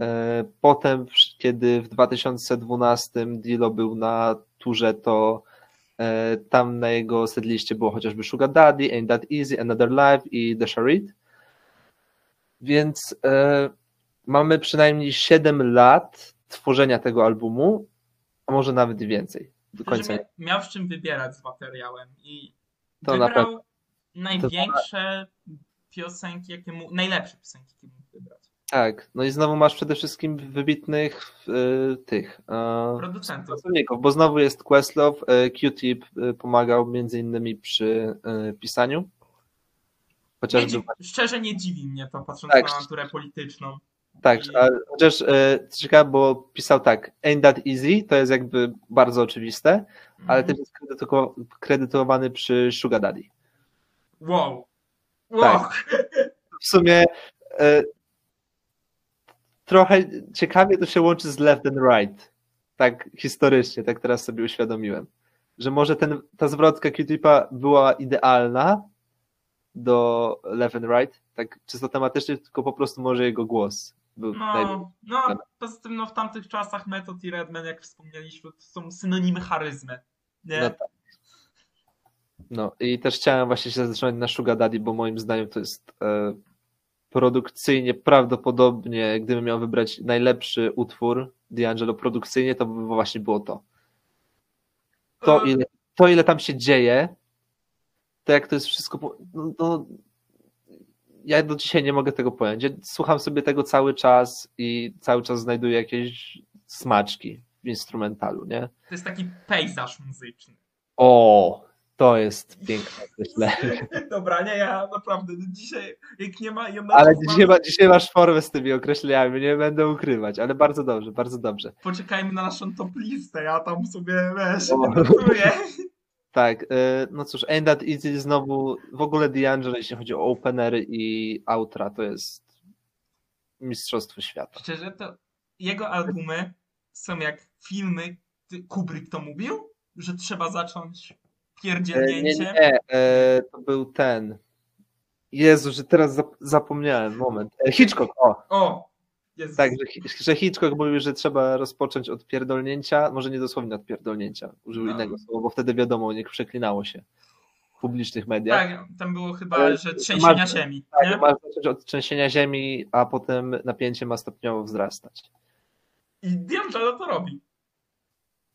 C: E, Potem, kiedy w 2012 Dilo był na turze, to e, tam na jego setliście było chociażby Sugar Daddy, Ain't That Easy, Another Life i The Charade. Więc mamy przynajmniej 7 lat tworzenia tego albumu, a może nawet więcej. Do końca.
B: Miał z czym wybierać z materiałem i
C: To na
B: wybrał największe piosenki, jakie mu, najlepsze piosenki, jakie mógł wybrać.
C: Tak, no i znowu masz przede wszystkim wybitnych e, tych e,
B: Producentów.
C: bo znowu jest Questlove, e, Q-Tip e, pomagał między innymi przy e, pisaniu.
B: Nie
C: Chociażby
B: dziw, szczerze nie dziwi mnie to, patrząc
C: Tak.
B: na naturę polityczną.
C: Tak, a chociaż e, ciekawe, bo pisał tak, ain't that easy, to jest jakby bardzo oczywiste, ale
B: Mhm.
C: też jest kredyto- kredytowany przy Sugar Daddy.
B: Wow. Wow.
C: Tak. W sumie e, trochę ciekawie to się łączy z Left and Right, tak historycznie, tak teraz sobie uświadomiłem, że może ten, ta zwrotka Q-Tipa była idealna do Left and Right, tak czysto tematycznie, tylko po prostu może jego głos był
B: No, no, poza tym no, w tamtych czasach Method i Redman, jak wspomnieliśmy, to są synonimy charyzmy. Nie?
C: No tak. No i też chciałem właśnie się zatrzymać na Sugar Daddy, bo moim zdaniem to jest e, produkcyjnie prawdopodobnie, gdybym miał wybrać najlepszy utwór D'Angelo produkcyjnie, to by właśnie było to. To
B: E,
C: ile, to, ile tam się dzieje, to jak to jest wszystko. No, no, ja do dzisiaj nie mogę tego pojąć. Ja słucham sobie tego cały czas i cały czas znajduję jakieś smaczki w instrumentalu, nie?
B: To jest taki pejzaż muzyczny.
C: O, to jest piękne określenie.
B: Dobra, nie, ja naprawdę dzisiaj, jak nie ma... Ja
C: Ale
B: mam-
C: dzisiaj, ma, dzisiaj masz formę z tymi określeniami, nie będę ukrywać, ale bardzo dobrze, bardzo dobrze.
B: Poczekajmy na naszą top listę, ja tam sobie, wiesz, notuję.
C: Tak, e, no cóż, Ain't That Easy znowu, w ogóle D'Angelo, jeśli chodzi o openery i outra, to jest mistrzostwo świata.
B: Szczerze, to jego albumy są jak filmy, Kubrick to mówił, że trzeba zacząć
C: E, Nie,
B: pierdzielnięcie.
C: nie, e, to był ten. Jezu, że teraz zap- zapomniałem, moment. E, Hitchcock, o,
B: O, jest.
C: tak, że, że Hitchcock mówił, że trzeba rozpocząć od pierdolnięcia, może nie dosłownie od pierdolnięcia, użył
B: No.
C: innego słowa, bo wtedy wiadomo, nie przeklinało się w publicznych mediach.
B: Tak, tam było chyba,
C: Ale
B: że
C: to
B: trzęsienia
C: masz-
B: ziemi,
C: Tak,
B: nie?
C: ma zacząć od trzęsienia ziemi, a potem napięcie ma stopniowo wzrastać.
B: I D'Angelo to robi.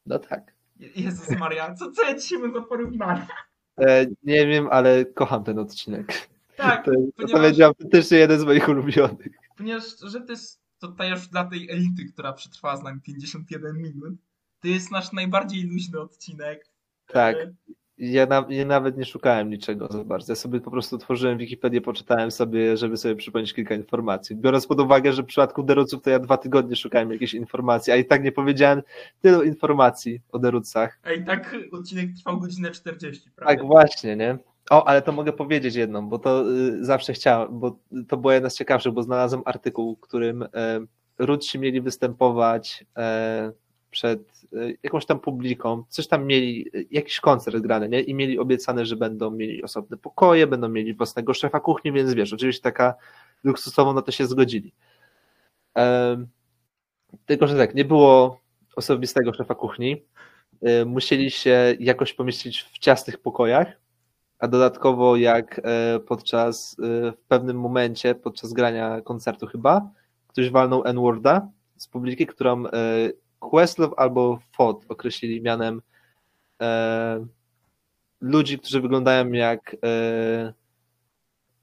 C: No tak.
B: Je- Jezus Maria, co, co ja dzisiaj mam za porównanie?
C: E, nie wiem, ale kocham ten odcinek.
B: Tak,
C: To, to
B: ponieważ-
C: będzie autentycznie jeden z moich ulubionych.
B: ponieważ że to jest to tutaj już dla tej elity, która przetrwała z nami 51 minut, to jest nasz najbardziej luźny odcinek.
C: Tak. Ja, na, ja nawet nie szukałem niczego za bardzo. Ja sobie po prostu otworzyłem Wikipedię, poczytałem sobie, żeby sobie przypomnieć kilka informacji. Biorąc pod uwagę, że w przypadku Deruców to ja dwa tygodnie szukałem jakichś informacji, a i tak nie powiedziałem tylu informacji o Derucach.
B: A i tak odcinek trwał godzinę 40, prawda?
C: Tak, właśnie, nie? O, ale to mogę powiedzieć jedną, bo to y, zawsze chciałem, bo to było jedna z ciekawszych, bo znalazłem artykuł, w którym y, mieli występować y, przed y, jakąś tam publiką, coś tam mieli, jakiś koncert grany, nie? I mieli obiecane, że będą mieli osobne pokoje, będą mieli własnego szefa kuchni, więc wiesz, oczywiście taka luksusowo na to się zgodzili. Tylko, że tak, nie było osobistego szefa kuchni, musieli się jakoś pomieścić w ciasnych pokojach, a dodatkowo jak e, podczas, e, w pewnym momencie, podczas grania koncertu chyba, ktoś walnął N-Worda z publiki, którą e, Questlove albo Fod określili mianem e, ludzi, którzy wyglądają jak e,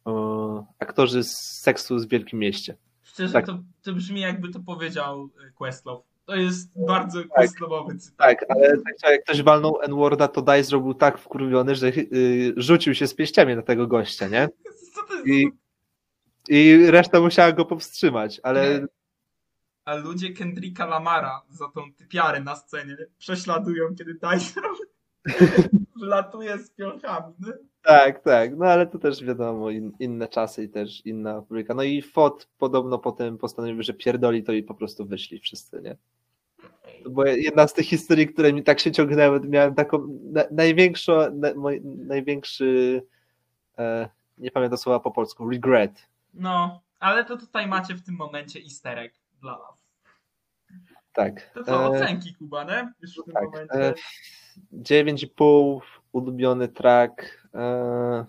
C: o, aktorzy z seksu z Wielkim Mieście.
B: Szczerze,
C: tak.
B: to, to brzmi jakby to powiedział Questlove. To jest bardzo Questlove'owy cytat.
C: Tak, ale tak, jak ktoś walnął N-Worda, to Dice był tak wkurwiony, że y, rzucił się z pięściami na tego gościa, nie? I, I reszta musiała go powstrzymać, ale
B: A ludzie Kendricka Lamara za tą typiarę na scenie prześladują, kiedy Dyson wlatuje z piochami. No.
C: tak, tak, no ale to też wiadomo, in, inne czasy i też inna publika. No i FOT podobno potem postanowił, że pierdoli to i po prostu wyszli wszyscy, nie? To była jedna z tych historii, które mi tak się ciągnęły, miałem taką na, największą, na, mój, największy, e, nie pamiętam słowa po polsku, regret.
B: no, ale to tutaj macie w tym momencie easter egg dla nas.
C: Tak.
B: To co,
C: e,
B: ocenki Kuba, nie? Już w tym
C: tak,
B: momencie.
C: e, 9,5 ulubiony track e,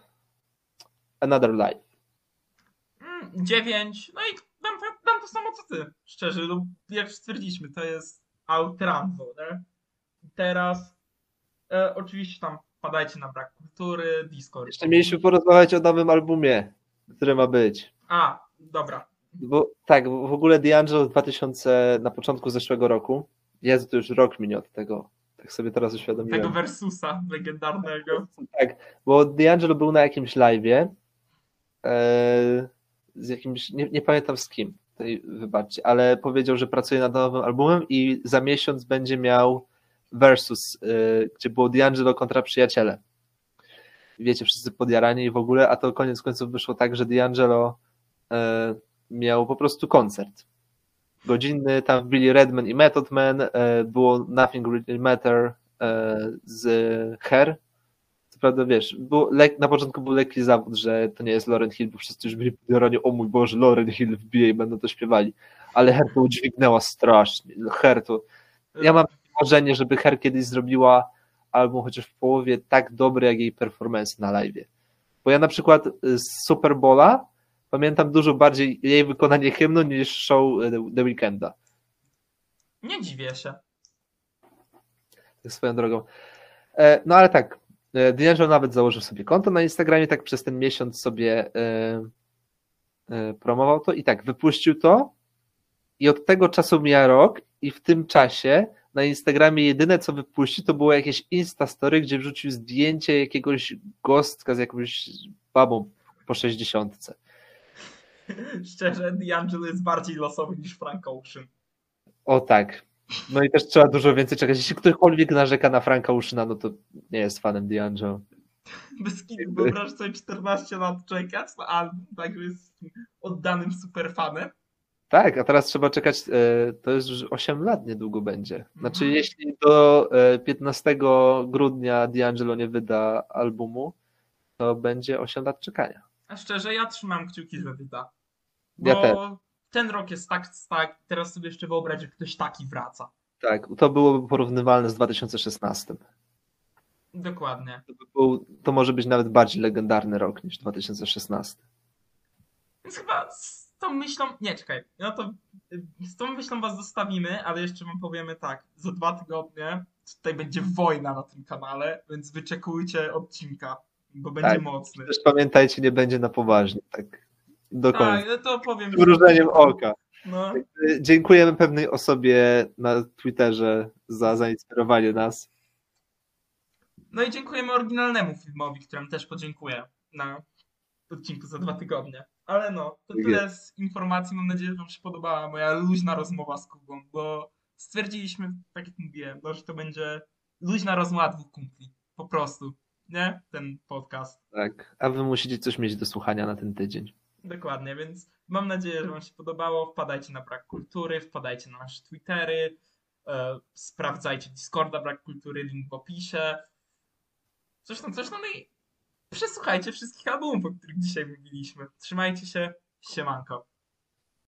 C: Another Life.
B: Mm, 9. No i dam, dam to samo co ty. Szczerze, no, jak stwierdziliśmy, to jest outranzo, nie? Teraz e, oczywiście tam padajcie na brak kultury, Discord.
C: Jeszcze mieliśmy porozmawiać o nowym albumie, który ma być.
B: A, dobra.
C: Bo tak, bo w ogóle D'Angelo w 2000, na początku zeszłego roku, Jezu, to już rok minie od tego, tak sobie teraz uświadomiłem.
B: Tego Versusa legendarnego.
C: Tak, bo D'Angelo był na jakimś live'ie e, z jakimś, nie, nie pamiętam z kim, wybaczcie, ale powiedział, że pracuje nad nowym albumem i za miesiąc będzie miał Versus, e, gdzie było D'Angelo kontra przyjaciele. Wiecie, wszyscy podjarani i w ogóle, a to koniec końców wyszło tak, że D'Angelo e, miał po prostu koncert. Godzinny, tam wbili Redman i Method Man, e, było Nothing Really Matter z Her, co prawda, wiesz, było, lek, na początku był lekki zawód, że to nie jest Lauren Hill, bo wszyscy już byli podjarani, o mój Boże, Lauren Hill wbije i będą to śpiewali. Ale Her to udźwignęła strasznie. Her to... Ja mam marzenie, żeby Her kiedyś zrobiła album chociaż w połowie tak dobry, jak jej performance na live. Bo ja na przykład z Super Bowla pamiętam dużo bardziej jej wykonanie hymnu niż show e, The Weekenda.
B: Nie dziwię się.
C: Tak swoją drogą. E, No ale tak, D'Angelo nawet założył sobie konto na Instagramie, tak przez ten miesiąc sobie e, e, promował to i tak, wypuścił to i od tego czasu mija rok i w tym czasie na Instagramie jedyne co wypuścił to było jakieś Instastory, gdzie wrzucił zdjęcie jakiegoś gostka z jakąś babą po 60.
B: Szczerze, D'Angelo jest bardziej losowy niż Frank Ocean.
C: O tak. No i też trzeba dużo więcej czekać. Jeśli ktokolwiek narzeka na Franka Uszyna, no to nie jest fanem D'Angelo.
B: Bez kitu, wyobraź sobie 14 lat czekać na album, tak, że jest oddanym superfanem.
C: Tak, a teraz trzeba czekać, e, to jest już 8 lat niedługo będzie. Znaczy,
B: Mhm.
C: jeśli do e, 15 grudnia D'Angelo nie wyda albumu, to będzie 8 lat czekania.
B: A szczerze, ja trzymam kciuki, że wyda.
C: Ja
B: Bo
C: też.
B: Ten rok jest tak, tak, teraz sobie jeszcze wyobraź, że ktoś taki wraca.
C: Tak, to byłoby porównywalne z 2016.
B: Dokładnie.
C: To, by był, to może być nawet bardziej legendarny rok niż 2016.
B: Więc chyba z tą myślą, nie czekaj, no to y, z tą myślą was zostawimy, ale jeszcze wam powiemy tak, za dwa tygodnie tutaj będzie wojna na tym kanale, więc wyczekujcie odcinka, bo będzie
C: Tak.
B: mocny.
C: Też pamiętajcie, nie będzie na poważnie, tak do
B: Tak,
C: końca.
B: no to powiem.
C: Mrużeniem oka.
B: No,
C: Dziękujemy pewnej osobie na Twitterze za zainspirowanie nas.
B: no i dziękujemy oryginalnemu filmowi, któremu też podziękuję na odcinku za dwa tygodnie. Ale no, to
C: Tak
B: tyle z informacji. Mam nadzieję, że Wam się podobała moja luźna rozmowa z Kubą, bo stwierdziliśmy, tak jak mówiłem, no, że to będzie luźna rozmowa dwóch kumpli. Po prostu, nie? Ten podcast.
C: Tak, a wy musicie coś mieć do słuchania na ten tydzień.
B: Dokładnie, więc mam nadzieję, że Wam się podobało. Wpadajcie na Brak Kultury, wpadajcie na nasze Twittery, e, sprawdzajcie Discorda Brak Kultury, link w opisie. Coś coś tam no i przesłuchajcie wszystkich albumów, o których dzisiaj mówiliśmy. Trzymajcie się, siemanko.